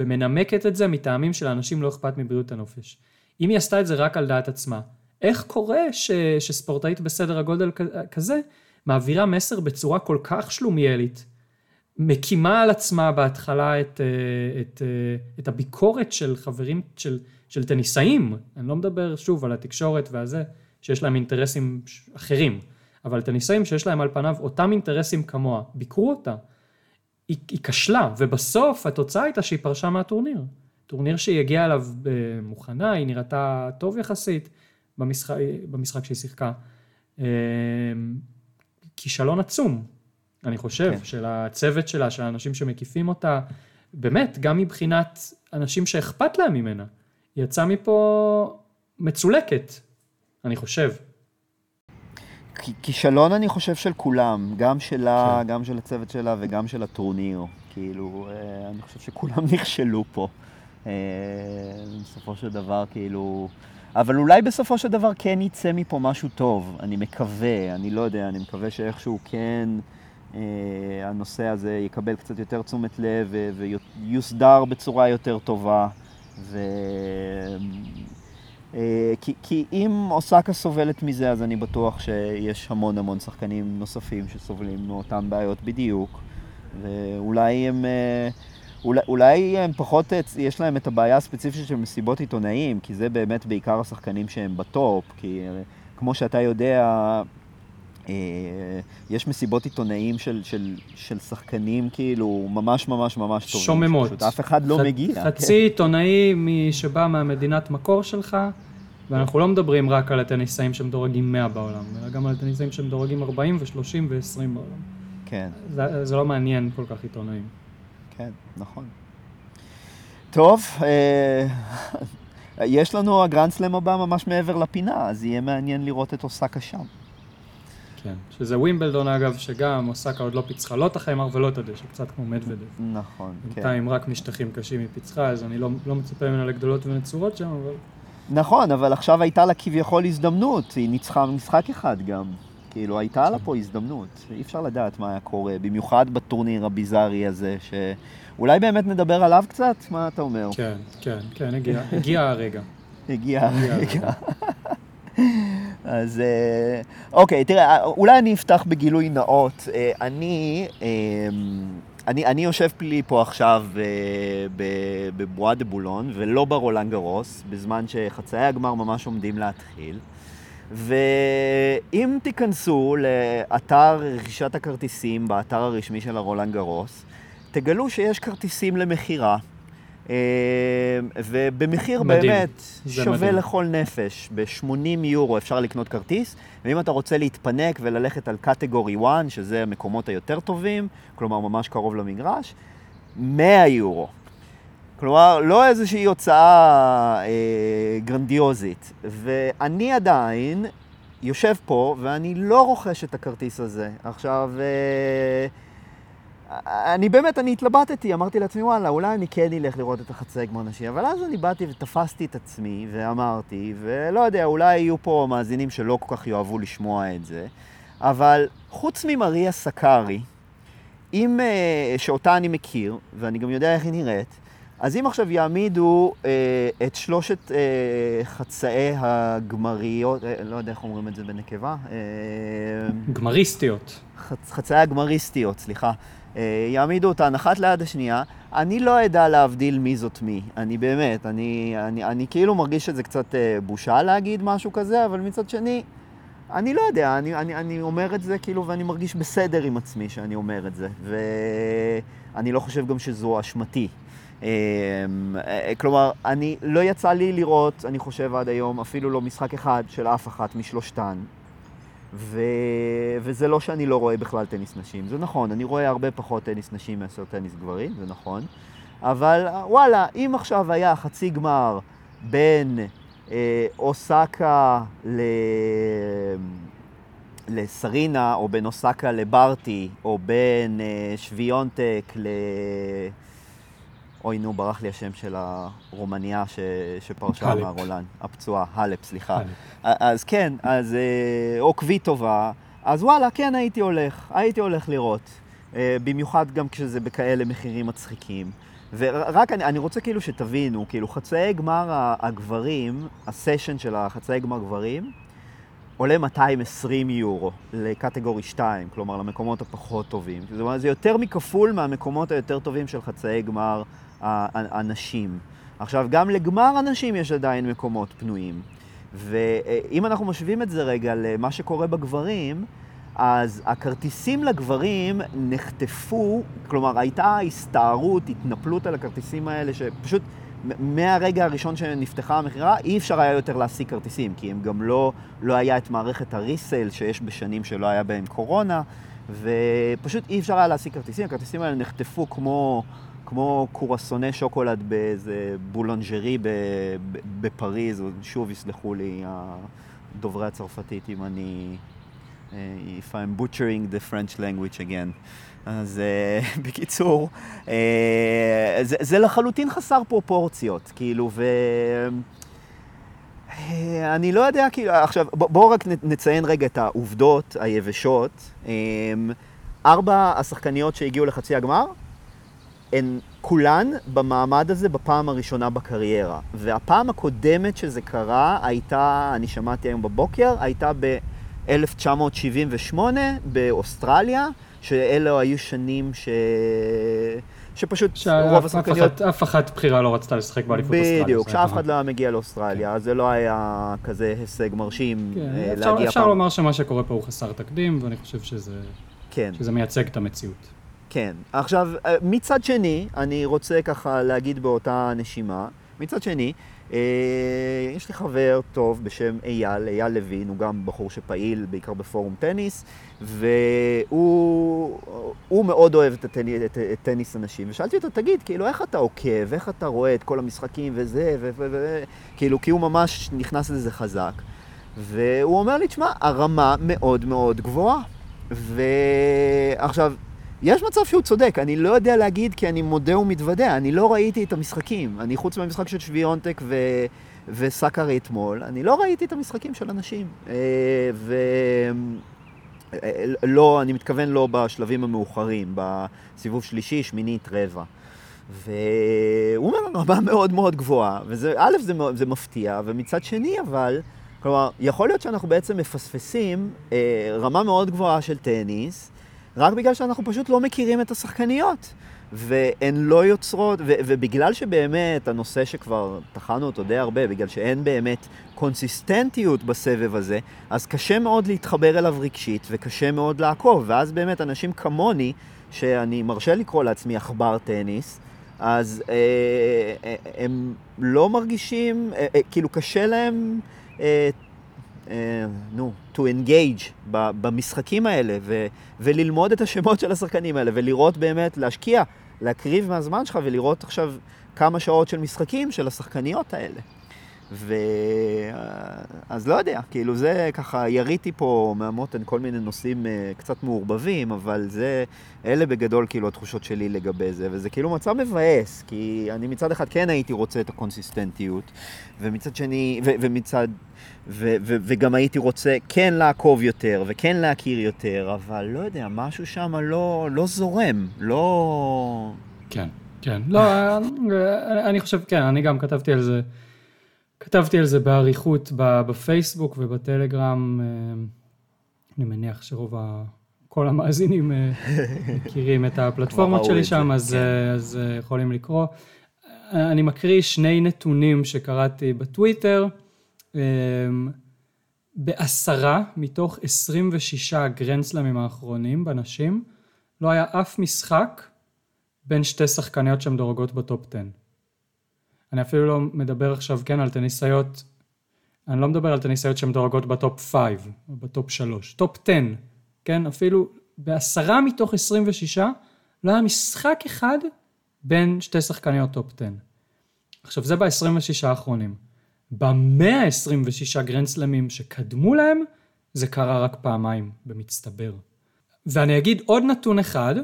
ומנמקת את זה מטעמים שלאנשים לא אכפת מבריאות הנופש. אם היא עשתה את זה רק על דעת עצמה, איך קורה ש, שספורטאית בסדר הגודל כזה מעבירה מסר בצורה כל כך שלומיאלית, מקימה על עצמה בהתחלה את, אה, את, אה, את הביקורת של חברים, של, של טניסאים, אני לא מדבר שוב על התקשורת והזה, שיש להם אינטרסים אחרים, אבל טניסאים שיש להם על פניו אותם אינטרסים כמוה, ביקרו אותה. היא, היא כשלה, ובסוף התוצאה הייתה שהיא פרשה מהטורניר. טורניר שהיא הגיעה אליו אה, מוכנה, היא נראתה טוב יחסית במשחק, במשחק שהיא שיחקה. כישלון עצום, אני חושב, כן. של הצוות שלה, של האנשים שמקיפים אותה, באמת, גם מבחינת אנשים שאכפת להם ממנה. היא יצאה מפה מצולקת, אני חושב. כישלון אני חושב של כולם, גם שלה, כן. גם של הצוות שלה וגם של הטורניר. כאילו, אה, אני חושב שכולם נכשלו פה. אה, בסופו של דבר, כאילו... אבל אולי בסופו של דבר כן יצא מפה משהו טוב, אני מקווה, אני לא יודע, אני מקווה שאיכשהו כן... אה, הנושא הזה יקבל קצת יותר תשומת לב ויוסדר בצורה יותר טובה. ו... אה, כי, כי אם אוסקה סובלת מזה, אז אני בטוח שיש המון המון שחקנים נוספים שסובלים מאותן בעיות בדיוק. ואולי הם, אה, אולי, אולי הם פחות, יש להם את הבעיה הספציפית של מסיבות עיתונאים, כי זה באמת בעיקר השחקנים שהם בטופ, כי כמו שאתה יודע, אה, יש מסיבות עיתונאים של, של, של שחקנים כאילו ממש ממש ממש טובים. שוממות. פשוט אף אחד לא ח, מגיע. חצי כן. עיתונאי שבא מהמדינת מקור שלך, ואנחנו לא מדברים רק על הטניסאים שמדורגים 100 בעולם, אלא גם על הטניסאים שמדורגים 40 ו-30 ו-20 בעולם. כן. זה, זה לא מעניין כל כך עיתונאים. כן, נכון. טוב, אה, [laughs] יש לנו הגרנדסלם הבא ממש מעבר לפינה, אז יהיה מעניין לראות את אוסקה שם. כן, שזה ווימבלדון אגב, שגם אוסקה עוד לא פיצחה לא את החיימר ולא את הדשא, קצת כמו מדוודב. נכון, כן. בינתיים רק משטחים קשים היא פיצחה, אז אני לא, לא מצפה ממנה לגדולות ונצורות שם, אבל... נכון, אבל עכשיו הייתה לה כביכול הזדמנות, היא ניצחה משחק אחד גם. כאילו, הייתה לה פה הזדמנות, אי אפשר לדעת מה היה קורה, במיוחד בטורניר הביזארי הזה, שאולי באמת נדבר עליו קצת? מה אתה אומר? כן, כן, כן, הגיע, הגיע הרגע. הגיע הרגע. אז אה, אוקיי, תראה, אולי אני אפתח בגילוי נאות. אה, אני, אני, אני יושב לי פה עכשיו אה, בבועה דה בולון, ולא ברולנד גרוס, בזמן שחצאי הגמר ממש עומדים להתחיל. ואם תיכנסו לאתר רכישת הכרטיסים, באתר הרשמי של הרולנד גרוס, תגלו שיש כרטיסים למכירה. אה, ובמחיר מדהים. באמת שווה מדהים. לכל נפש, ב-80 יורו אפשר לקנות כרטיס, ואם אתה רוצה להתפנק וללכת על קטגורי 1, שזה המקומות היותר טובים, כלומר ממש קרוב למגרש, 100 יורו. כלומר, לא איזושהי הוצאה אה, גרנדיוזית. ואני עדיין יושב פה, ואני לא רוכש את הכרטיס הזה. עכשיו, אה, אני באמת, אני התלבטתי, אמרתי לעצמי, וואלה, אולי אני כן אלך לראות את החצי גמר נשי, אבל אז אני באתי ותפסתי את עצמי ואמרתי, ולא יודע, אולי יהיו פה מאזינים שלא כל כך יאהבו לשמוע את זה, אבל חוץ ממריה סקארי, אם, אה, שאותה אני מכיר, ואני גם יודע איך היא נראית, אז אם עכשיו יעמידו אה, את שלושת אה, חצאי הגמריות, אה, לא יודע איך אומרים את זה בנקבה. אה, גמריסטיות. חצ, חצאי הגמריסטיות, סליחה. אה, יעמידו אותן אחת ליד השנייה, אני לא אדע להבדיל מי זאת מי. אני באמת, אני, אני, אני כאילו מרגיש שזה קצת אה, בושה להגיד משהו כזה, אבל מצד שני, אני לא יודע, אני, אני, אני אומר את זה כאילו, ואני מרגיש בסדר עם עצמי שאני אומר את זה. ואני לא חושב גם שזו אשמתי. אה, כלומר, אני, לא יצא לי לראות, אני חושב עד היום, אפילו לא משחק אחד של אף אחת משלושתן. ו... וזה לא שאני לא רואה בכלל טניס נשים, זה נכון, אני רואה הרבה פחות טניס נשים מאשר טניס גברים, זה נכון, אבל וואלה, אם עכשיו היה חצי גמר בין אה, אוסקה ל... לסרינה, או בין אוסקה לברטי, או בין אה, שוויונטק ל... אוי, נו, ברח לי השם של הרומניה ש... שפרשה מהרולן, הפצועה, הלפ, סליחה. הלפ. אז כן, אז, אה, או קוויטובה, אז וואלה, כן הייתי הולך, הייתי הולך לראות. אה, במיוחד גם כשזה בכאלה מחירים מצחיקים. ורק אני, אני רוצה כאילו שתבינו, כאילו חצאי גמר הגברים, הסשן של החצאי גמר גברים, עולה 220 יורו לקטגורי 2, כלומר למקומות הפחות טובים. זאת אומרת, זה יותר מכפול מהמקומות היותר טובים של חצאי גמר הנשים. עכשיו, גם לגמר הנשים יש עדיין מקומות פנויים. ואם אנחנו משווים את זה רגע למה שקורה בגברים, אז הכרטיסים לגברים נחטפו, כלומר הייתה הסתערות, התנפלות על הכרטיסים האלה, שפשוט מהרגע הראשון שנפתחה המכירה, אי אפשר היה יותר להשיג כרטיסים, כי הם גם לא, לא היה את מערכת הריסייל שיש בשנים שלא היה בהם קורונה, ופשוט אי אפשר היה להשיג כרטיסים, הכרטיסים האלה נחטפו כמו, כמו קורסוני שוקולד באיזה בולנג'רי בפריז, שוב יסלחו לי דוברי הצרפתית אם אני... אה, if I'm butchering the French language again. אז uh, [laughs] בקיצור, uh, זה, זה לחלוטין חסר פרופורציות, כאילו, ו... אני לא יודע, כאילו, עכשיו, בואו רק נציין רגע את העובדות היבשות. ארבע השחקניות שהגיעו לחצי הגמר, הן כולן במעמד הזה בפעם הראשונה בקריירה. והפעם הקודמת שזה קרה הייתה, אני שמעתי היום בבוקר, הייתה ב-1978 באוסטרליה, שאלו היו שנים ש... שפשוט רוב השחקניות... אף אחת בחירה לא רצתה לשחק באליפות אוסטרליה. בדיוק, שאף אחד לא היה מגיע לאוסטרליה, אז זה לא היה כזה הישג מרשים כן, אה, להגיע פעם. אפשר לומר שמה שקורה פה הוא חסר תקדים, ואני חושב שזה, כן. שזה מייצג את המציאות. כן. עכשיו, אה, מצד שני, אני רוצה ככה להגיד באותה נשימה, מצד שני, אה, יש לי חבר טוב בשם אייל, אייל לוין, הוא גם בחור שפעיל בעיקר בפורום טניס, והוא מאוד אוהב את, הטניס, את, את טניס הנשים. ושאלתי אותו, תגיד, כאילו, איך אתה עוקב, איך אתה רואה את כל המשחקים וזה, וכאילו, כי הוא ממש נכנס לזה חזק. והוא אומר לי, תשמע, הרמה מאוד מאוד גבוהה. ועכשיו, יש מצב שהוא צודק, אני לא יודע להגיד כי אני מודה ומתוודה, אני לא ראיתי את המשחקים. אני חוץ מהמשחק של שוויונטק ו... וסאקרי אתמול, אני לא ראיתי את המשחקים של אנשים. אה, ולא, אני מתכוון לא בשלבים המאוחרים, בסיבוב שלישי, שמינית, רבע. והוא אומר רמה מאוד מאוד גבוהה, וזה, א', זה, זה מפתיע, ומצד שני אבל, כלומר, יכול להיות שאנחנו בעצם מפספסים אה, רמה מאוד גבוהה של טניס, רק בגלל שאנחנו פשוט לא מכירים את השחקניות. והן לא יוצרות, ו- ובגלל שבאמת הנושא שכבר טחנו אותו די הרבה, בגלל שאין באמת קונסיסטנטיות בסבב הזה, אז קשה מאוד להתחבר אליו רגשית וקשה מאוד לעקוב, ואז באמת אנשים כמוני, שאני מרשה לקרוא לעצמי עכבר טניס, אז אה, אה, הם לא מרגישים, אה, אה, כאילו קשה להם, אה, אה, נו, to engage במשחקים האלה ו, וללמוד את השמות של השחקנים האלה ולראות באמת, להשקיע, להקריב מהזמן שלך ולראות עכשיו כמה שעות של משחקים של השחקניות האלה. ו... אז לא יודע, כאילו זה ככה, יריתי פה מהמותן כל מיני נושאים אה, קצת מעורבבים, אבל זה, אלה בגדול כאילו התחושות שלי לגבי זה, וזה כאילו מצב מבאס, כי אני מצד אחד כן הייתי רוצה את הקונסיסטנטיות, ומצד שני, ו- ומצד, ו- ו- וגם הייתי רוצה כן לעקוב יותר, וכן להכיר יותר, אבל לא יודע, משהו שם לא, לא זורם, לא... כן, כן. לא, אני חושב, כן, אני גם כתבתי על זה. כתבתי על זה באריכות בפייסבוק ובטלגרם. אה, אני מניח שרוב ה... כל המאזינים אה, [laughs] מכירים את הפלטפורמות שלי שם, אז, כן. אה, אז יכולים לקרוא. אני מקריא שני נתונים שקראתי בטוויטר. בעשרה מתוך 26 גרנדסלמים האחרונים בנשים, לא היה אף משחק בין שתי שחקניות שמדורגות בטופ 10. אני אפילו לא מדבר עכשיו, כן, על טניסאיות, אני לא מדבר על טניסאיות שמדורגות בטופ 5, או בטופ 3, טופ 10, כן, אפילו בעשרה מתוך 26, לא היה משחק אחד בין שתי שחקניות טופ 10. עכשיו, זה ב-26 האחרונים. ב-126 גרנדסלמים שקדמו להם, זה קרה רק פעמיים, במצטבר. ואני אגיד עוד נתון אחד,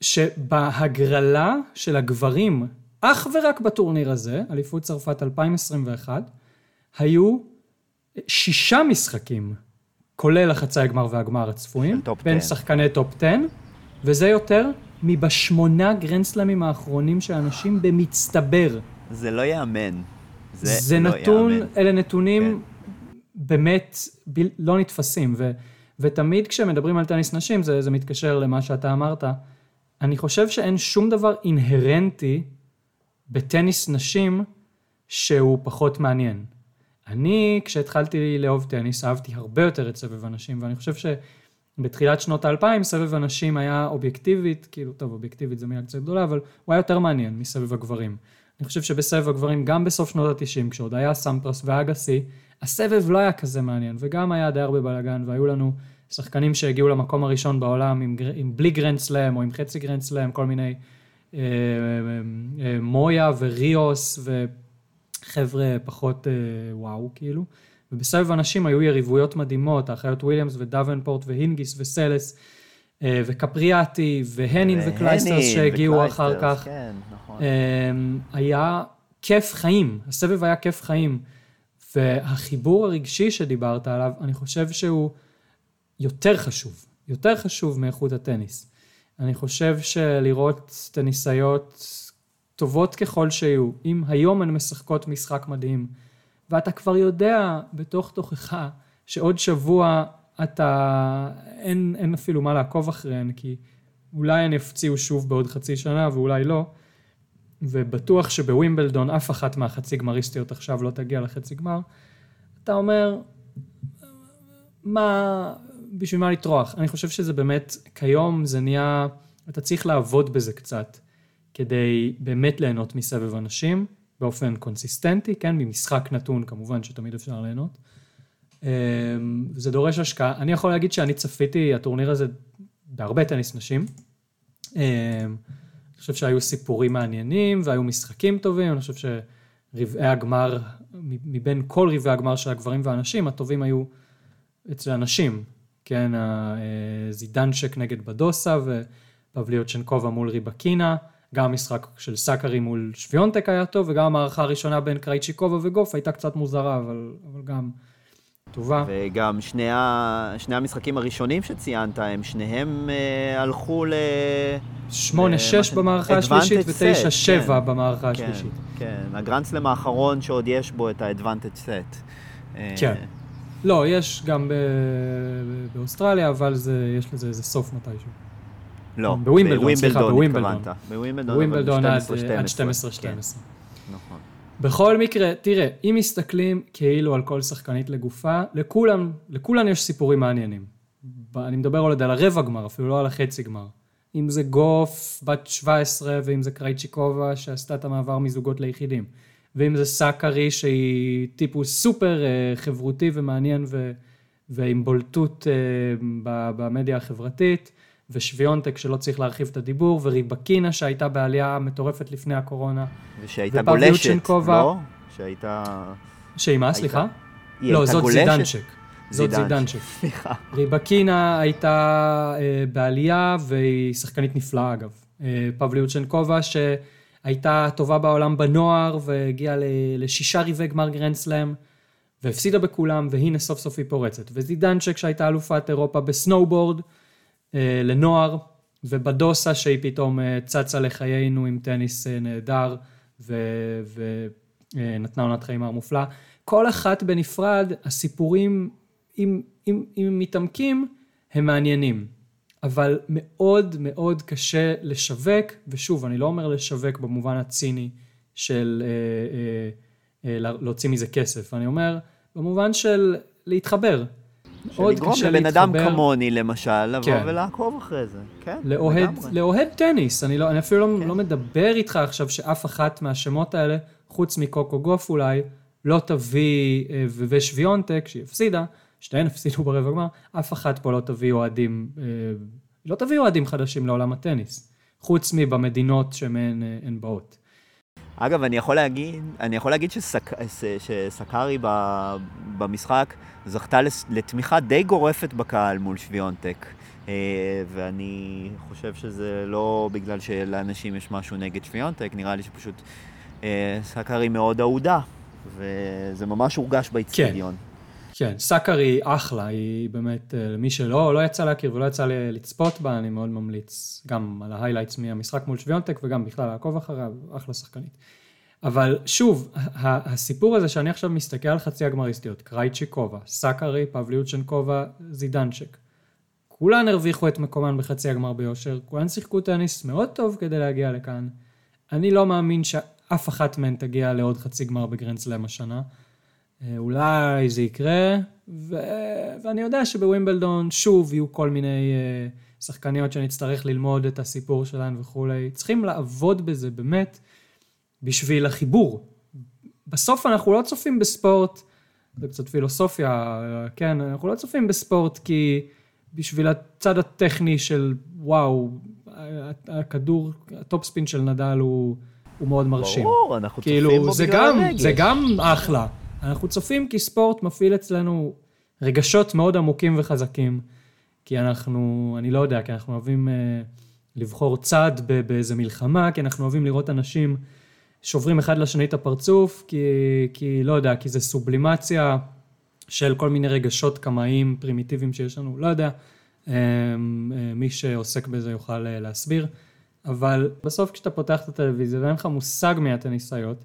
שבהגרלה של הגברים אך ורק בטורניר הזה, אליפות צרפת 2021, היו שישה משחקים, כולל החצי הגמר והגמר הצפויים, בין 10. שחקני טופ 10, וזה יותר מבשמונה גרנדסלמים האחרונים של אנשים במצטבר. זה לא ייאמן. זה, זה לא נתון, יאמן. אלה נתונים כן. באמת ב, לא נתפסים, ו, ותמיד כשמדברים על טניס נשים, זה, זה מתקשר למה שאתה אמרת, אני חושב שאין שום דבר אינהרנטי בטניס נשים שהוא פחות מעניין. אני, כשהתחלתי לאהוב טניס, אהבתי הרבה יותר את סבב הנשים, ואני חושב שבתחילת שנות האלפיים, סבב הנשים היה אובייקטיבית, כאילו, טוב, אובייקטיבית זו מילה קצת גדולה, אבל הוא היה יותר מעניין מסבב הגברים. אני חושב שבסבב הגברים, גם בסוף שנות ה-90, כשעוד היה סמפרס ואגסי, הסבב לא היה כזה מעניין, וגם היה די הרבה בלאגן, והיו לנו שחקנים שהגיעו למקום הראשון בעולם עם, עם בלי גרנד סלאם, או עם חצי גרנד סלאם, כל מיני אה, אה, אה, מויה וריוס וחבר'ה פחות וואו כאילו. ובסבב הנשים היו יריבויות מדהימות, האחיות וויליאמס ודוונפורט והינגיס וסלס וקפריאטי והנין וקלייסטרס שהגיעו אחר כך. כן, נכון. היה כיף חיים, הסבב היה כיף חיים. והחיבור הרגשי שדיברת עליו, אני חושב שהוא יותר חשוב, יותר חשוב מאיכות הטניס. אני חושב שלראות טניסאיות טובות ככל שיהיו, אם היום הן משחקות משחק מדהים, ואתה כבר יודע בתוך תוכך שעוד שבוע אתה, אין, אין אפילו מה לעקוב אחריהן, כי אולי הן יפציעו שוב בעוד חצי שנה ואולי לא, ובטוח שבווימבלדון אף אחת מהחצי גמריסטיות עכשיו לא תגיע לחצי גמר, אתה אומר, מה, בשביל מה לטרוח? אני חושב שזה באמת, כיום זה נהיה, אתה צריך לעבוד בזה קצת, כדי באמת ליהנות מסבב אנשים, באופן קונסיסטנטי, כן, ממשחק נתון כמובן שתמיד אפשר ליהנות. אמ, זה דורש השקעה. אני יכול להגיד שאני צפיתי, הטורניר הזה, בהרבה טניס נשים. אמ, אני חושב שהיו סיפורים מעניינים והיו משחקים טובים, אני חושב שרבעי הגמר, מבין כל רבעי הגמר של הגברים והנשים, הטובים היו אצל הנשים. כן, זידנצ'ק נגד בדוסה ופבליוצ'נקובה מול ריבקינה, גם המשחק של סאקרי מול שוויונטק היה טוב, וגם המערכה הראשונה בין קרייצ'יקובה וגוף הייתה קצת מוזרה, אבל, אבל גם טובה. וגם שני, ה... שני המשחקים הראשונים שציינת, הם שניהם אה, הלכו ל... 8-6 במערכה השלישית ו-9-7 כן, במערכה כן, השלישית. כן, הגרנדסלם האחרון שעוד יש בו את ה-advantage set. אה, כן. לא, יש גם ב... באוסטרליה, אבל זה, יש לזה איזה סוף מתישהו. לא, בווימבלדון, סליחה, בווימבלדון. בווימבלדון עד 12-12. בכל מקרה, תראה, אם מסתכלים כאילו על כל שחקנית לגופה, לכולם, לכולן יש סיפורים מעניינים. אני מדבר עוד על הרבע גמר, אפילו לא על החצי גמר. אם זה גוף בת 17, ואם זה קרייצ'יקובה שעשתה את המעבר מזוגות ליחידים. ואם זה סאקרי שהיא טיפוס סופר אה, חברותי ומעניין ו, ועם בולטות אה, במדיה החברתית. ושוויונטק שלא צריך להרחיב את הדיבור, וריבקינה שהייתה בעלייה מטורפת לפני הקורונה. ושהייתה גולשת, לא? שהייתה... שהיא מה, סליחה? לא, זאת גולשת? זידנצ'ק. זאת זידנצ'ק. סליחה. ריבקינה הייתה אה, בעלייה, והיא שחקנית נפלאה אגב. אה, פבליוצ'נקובה שהייתה טובה בעולם בנוער, והגיעה לשישה ריבי גמר גרנד סלאם, והפסידה בכולם, והנה סוף סוף היא פורצת. וזידנצ'ק שהייתה אלופת אירופה בסנואובורד, לנוער, ובדוסה שהיא פתאום אה, צצה לחיינו עם טניס אה, נהדר, ונתנה עונת חיים הר מופלא. כל אחת בנפרד, הסיפורים, אם, אם, אם מתעמקים, הם מעניינים. אבל מאוד מאוד קשה לשווק, ושוב, אני לא אומר לשווק במובן הציני של אה, אה, אה, להוציא מזה כסף, אני אומר במובן של להתחבר. מאוד קשה להתחבר. לגרום לבן אדם כמוני, למשל, לבוא כן. ולעקוב אחרי זה. כן, לאוהד, לאוהד טניס. אני, לא, אני אפילו לא, כן. לא מדבר איתך עכשיו שאף אחת מהשמות האלה, חוץ מקוקו גוף אולי, לא תביא, אה, ושוויונטק, שהיא הפסידה, שתיהן הפסידו ברבע גמר, אף אחת פה לא תביא אוהדים, אה, לא תביא אוהדים חדשים לעולם הטניס, חוץ מבמדינות שמהן אה, הן באות. אגב, אני יכול להגיד, אני יכול להגיד שסק, שסקארי במשחק זכתה לתמיכה די גורפת בקהל מול שוויונטק. אה, ואני חושב שזה לא בגלל שלאנשים יש משהו נגד שוויונטק, נראה לי שפשוט אה, סקארי מאוד אהודה, וזה ממש הורגש באיצטדיון. כן. כן, סאקרי אחלה, היא באמת, אה, למי שלא לא יצא להכיר ולא יצא לצפות בה, אני מאוד ממליץ גם על ה highlights מהמשחק מול שוויונטק וגם בכלל לעקוב אחריה, אחלה שחקנית. אבל שוב, הסיפור הזה שאני עכשיו מסתכל על חצי הגמריסטיות, קרייצ'יקובה, סאקרי, פבליוצ'נקובה, זידנצ'ק, כולן הרוויחו את מקומן בחצי הגמר ביושר, כולן שיחקו טניס מאוד טוב כדי להגיע לכאן. אני לא מאמין שאף אחת מהן תגיע לעוד חצי גמר בגרנדסלאם השנה. אה, אולי זה יקרה, ו... ואני יודע שבווימבלדון שוב יהיו כל מיני אה, שחקניות שנצטרך ללמוד את הסיפור שלהן וכולי. צריכים לעבוד בזה באמת. בשביל החיבור. בסוף אנחנו לא צופים בספורט, זה קצת פילוסופיה, כן, אנחנו לא צופים בספורט כי בשביל הצד הטכני של וואו, הכדור, ה top spin של נדל הוא, הוא מאוד מרשים. ברור, אנחנו כאילו, צופים בו בגלל הרגש. זה גם אחלה. אנחנו צופים כי ספורט מפעיל אצלנו רגשות מאוד עמוקים וחזקים. כי אנחנו, אני לא יודע, כי אנחנו אוהבים אה, לבחור צד באיזה מלחמה, כי אנחנו אוהבים לראות אנשים שוברים אחד לשני את הפרצוף, כי, כי לא יודע, כי זה סובלימציה של כל מיני רגשות קמאיים פרימיטיביים שיש לנו, לא יודע, אמ, אה, מי שעוסק בזה יוכל אה, להסביר, אבל בסוף כשאתה פותח את הטלוויזיה ואין לך מושג מי הטניסאיות,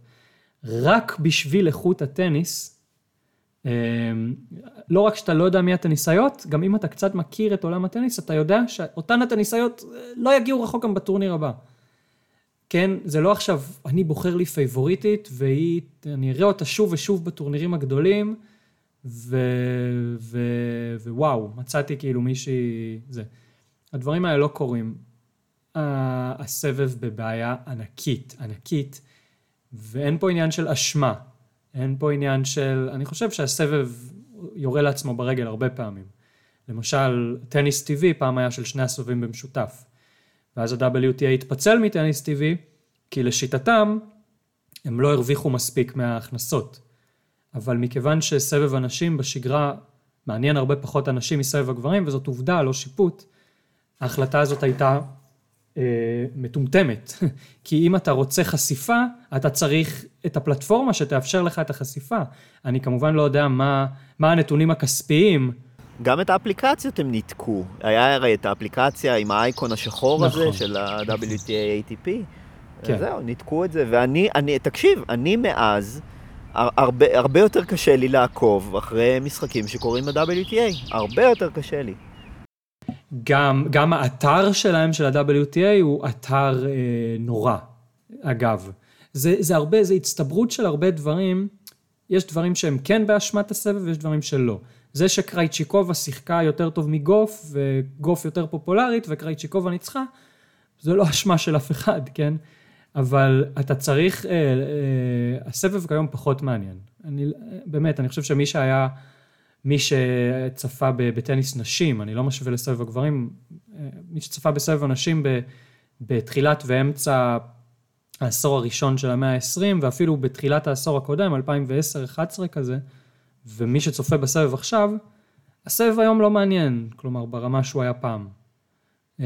רק בשביל איכות הטניס, אמ, לא רק שאתה לא יודע מי הטניסאיות, גם אם אתה קצת מכיר את עולם הטניס, אתה יודע שאותן הטניסאיות אה, לא יגיעו רחוק גם בטורניר הבא. כן, זה לא עכשיו, אני בוחר לי פייבוריטית, והיא, אני אראה אותה שוב ושוב בטורנירים הגדולים, ו, ו, ווואו, מצאתי כאילו מישהי, זה. הדברים האלה לא קורים. הסבב בבעיה ענקית, ענקית, ואין פה עניין של אשמה. אין פה עניין של, אני חושב שהסבב יורה לעצמו ברגל הרבה פעמים. למשל, טניס טבעי פעם היה של שני הסובבים במשותף. ואז ה-WTA התפצל מטניס TV, כי לשיטתם הם לא הרוויחו מספיק מההכנסות. אבל מכיוון שסבב אנשים בשגרה מעניין הרבה פחות אנשים מסבב הגברים, וזאת עובדה, לא שיפוט. ההחלטה הזאת הייתה אה, מטומטמת, [laughs] כי אם אתה רוצה חשיפה, אתה צריך את הפלטפורמה שתאפשר לך את החשיפה. אני כמובן לא יודע מה, מה הנתונים הכספיים. גם את האפליקציות הם ניתקו. היה הרי את האפליקציה עם האייקון השחור נכון. הזה של ה-WTA-ATP. כן. זהו, ניתקו את זה. ואני, אני, תקשיב, אני מאז, הרבה, הרבה יותר קשה לי לעקוב אחרי משחקים שקורים ב-WTA. הרבה יותר קשה לי. גם, גם האתר שלהם, של ה-WTA, הוא אתר אה, נורא, אגב. זה, זה הרבה, זה הצטברות של הרבה דברים. יש דברים שהם כן באשמת הסבב ויש דברים שלא. זה שקרייצ'יקובה שיחקה יותר טוב מגוף, וגוף יותר פופולרית, וקרייצ'יקובה ניצחה, זה לא אשמה של אף אחד, כן? אבל אתה צריך, אה, אה, הסבב כיום פחות מעניין. אני, באמת, אני חושב שמי שהיה, מי שצפה בטניס נשים, אני לא משווה לסבב הגברים, אה, מי שצפה בסבב הנשים בתחילת ואמצע העשור הראשון של המאה ה-20, ואפילו בתחילת העשור הקודם, 2010-2011 כזה, ומי שצופה בסבב עכשיו, הסבב היום לא מעניין, כלומר ברמה שהוא היה פעם. אמ,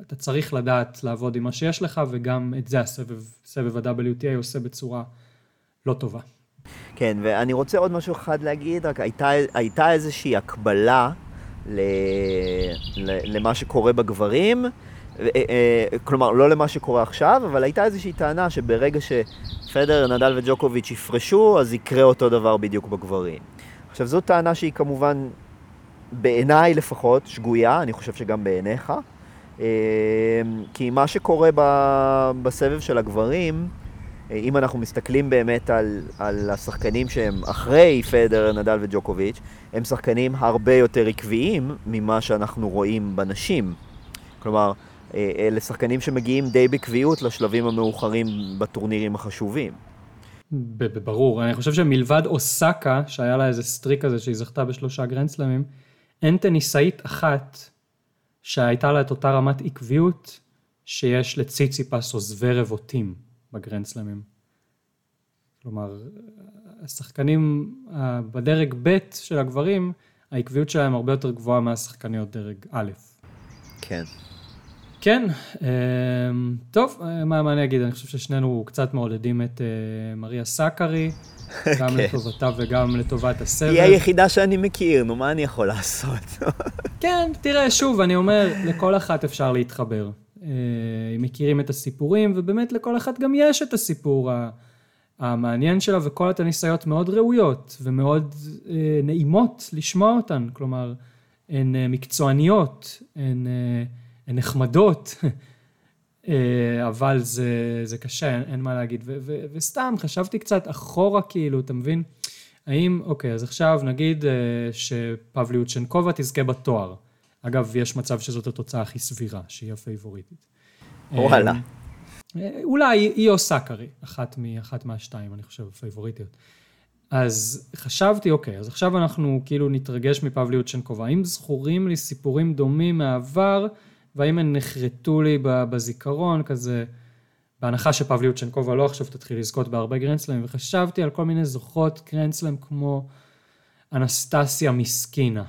אתה צריך לדעת לעבוד עם מה שיש לך, וגם את זה הסבב, סבב ה-WTA עושה בצורה לא טובה. כן, ואני רוצה עוד משהו אחד להגיד, רק הייתה, הייתה איזושהי הקבלה ל, ל, למה שקורה בגברים, אה, אה, כלומר, לא למה שקורה עכשיו, אבל הייתה איזושהי טענה שברגע שפדר, נדל וג'וקוביץ' יפרשו, אז יקרה אותו דבר בדיוק בגברים. עכשיו, זו טענה שהיא כמובן בעיניי לפחות, שגויה, אני חושב שגם בעיניך. אה, כי מה שקורה בסבב של הגברים, אם אנחנו מסתכלים באמת על, על השחקנים שהם אחרי פדר, נדל וג'וקוביץ', הם שחקנים הרבה יותר עקביים ממה שאנחנו רואים בנשים. כלומר, אה, אלה שחקנים שמגיעים די בקביעות לשלבים המאוחרים בטורנירים החשובים. ברור, אני חושב שמלבד אוסקה, שהיה לה איזה סטריק כזה שהיא זכתה בשלושה גרנדסלמים, אין טניסאית אחת שהייתה לה את אותה רמת עקביות שיש לציציפס או זוורב או טים בגרנדסלמים. כלומר, השחקנים בדרג ב' של הגברים, העקביות שלהם הרבה יותר גבוהה מהשחקניות דרג א'. כן. כן, אמ, טוב, מה, מה אני אגיד, אני חושב ששנינו קצת מעודדים את אה, מריה סקארי, [laughs] גם כן. לטובתה וגם לטובת הסבל. היא היחידה שאני מכיר, נו, מה אני יכול לעשות? כן, תראה, שוב, אני אומר, לכל אחת אפשר להתחבר. אה, מכירים את הסיפורים, ובאמת לכל אחת גם יש את הסיפור המעניין שלה, וכל הניסיונות מאוד ראויות ומאוד אה, נעימות לשמוע אותן. כלומר, הן מקצועניות, הן... הן נחמדות, [laughs] אה, אבל זה, זה קשה, אין, אין מה להגיד. ו, ו, וסתם, חשבתי קצת אחורה, כאילו, אתה מבין? האם, אוקיי, אז עכשיו נגיד אה, שפבליוצ'נקובה תזכה בתואר. אגב, יש מצב שזאת התוצאה הכי סבירה, שהיא הפייבוריטית. וואלה. אה, אולי היא או סאקרי, אחת, אחת מהשתיים, אני חושב, הפייבוריטיות. אז חשבתי, אוקיי, אז עכשיו אנחנו כאילו נתרגש מפבליוצ'נקובה. האם זכורים לי סיפורים דומים מהעבר? והאם הן נחרטו לי בזיכרון, כזה, בהנחה שפבליוצ'נקובה לא עכשיו תתחיל לזכות בהרבה גרנדסלמים, וחשבתי על כל מיני זוכות גרנדסלם כמו אנסטסיה מיסקינה,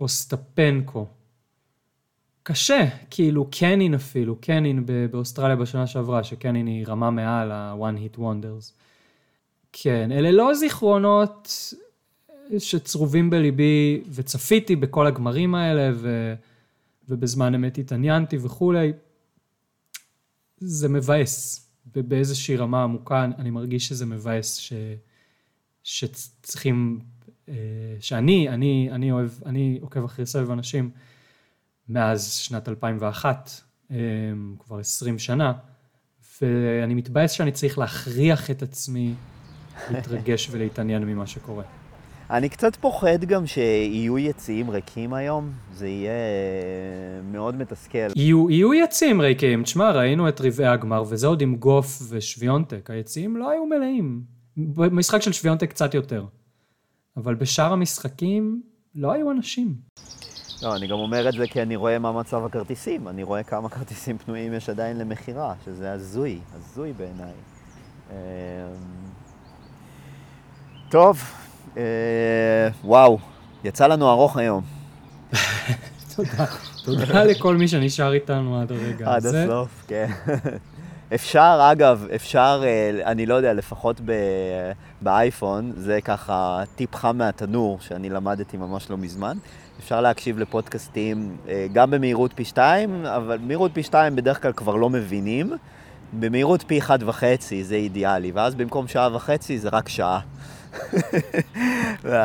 או סטפנקו. קשה, כאילו קנין אפילו, קנין באוסטרליה בשנה שעברה, שקנין היא רמה מעל ה-one hit wonders. כן, אלה לא זיכרונות שצרובים בליבי, וצפיתי בכל הגמרים האלה, ו... ובזמן אמת התעניינתי וכולי, זה מבאס. באיזושהי רמה עמוקה אני מרגיש שזה מבאס ש, שצריכים, שאני, אני, אני אוהב, אני עוקב אחרי סבב אנשים מאז שנת 2001, אה, כבר 20 שנה, ואני מתבאס שאני צריך להכריח את עצמי להתרגש [laughs] ולהתעניין ממה שקורה. אני קצת פוחד גם שיהיו יציאים ריקים היום, זה יהיה מאוד מתסכל. יהיו, יהיו יציאים ריקים, תשמע, ראינו את רבעי הגמר, וזה עוד עם גוף ושוויונטק, היציאים לא היו מלאים. במשחק של שוויונטק קצת יותר. אבל בשאר המשחקים לא היו אנשים. לא, אני גם אומר את זה כי אני רואה מה מצב הכרטיסים. אני רואה כמה כרטיסים פנויים יש עדיין למכירה, שזה הזוי, הזוי בעיניי. אמ, טוב, אה, וואו, יצא לנו ארוך היום. [laughs] תודה. תודה לכל מי שנשאר איתנו עד הרגע עד הזה. הסוף, כן. [laughs] אפשר, אגב, אפשר, אה, אני לא יודע, לפחות ב- באייפון, זה ככה טיפ חם מהתנור, שאני למדתי ממש לא מזמן. אפשר להקשיב לפודקאסטים אה, גם במהירות פי שתיים, אבל במהירות פי שתיים בדרך כלל כבר לא מבינים. במהירות פי אחד וחצי זה אידיאלי, ואז במקום שעה וחצי זה רק שעה.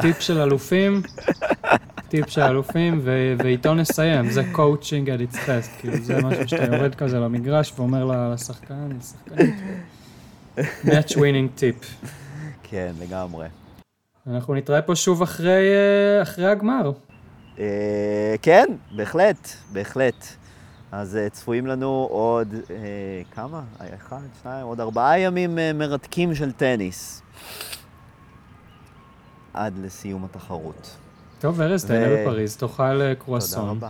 טיפ של אלופים, [laughs] טיפ של אלופים, ואיתו נסיים, זה coaching at its best, כאילו זה משהו שאתה יורד כזה למגרש ואומר לשחקן, לשחקנית, match winning טיפ. כן, לגמרי. אנחנו נתראה פה שוב אחרי, אה, אחרי הגמר. אה, כן, בהחלט, בהחלט. אז אה, צפויים לנו עוד אה, כמה? אחד, שניים, עוד ארבעה ימים מרתקים של טניס. עד לסיום התחרות. טוב, ארז, תהנה בפריז, תאכל אה, תודה קרואסון. רבה.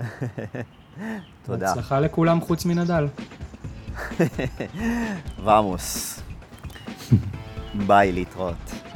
[laughs] תודה. לכולם חוץ מנדל. [laughs] ועמוס. ביי, להתראות.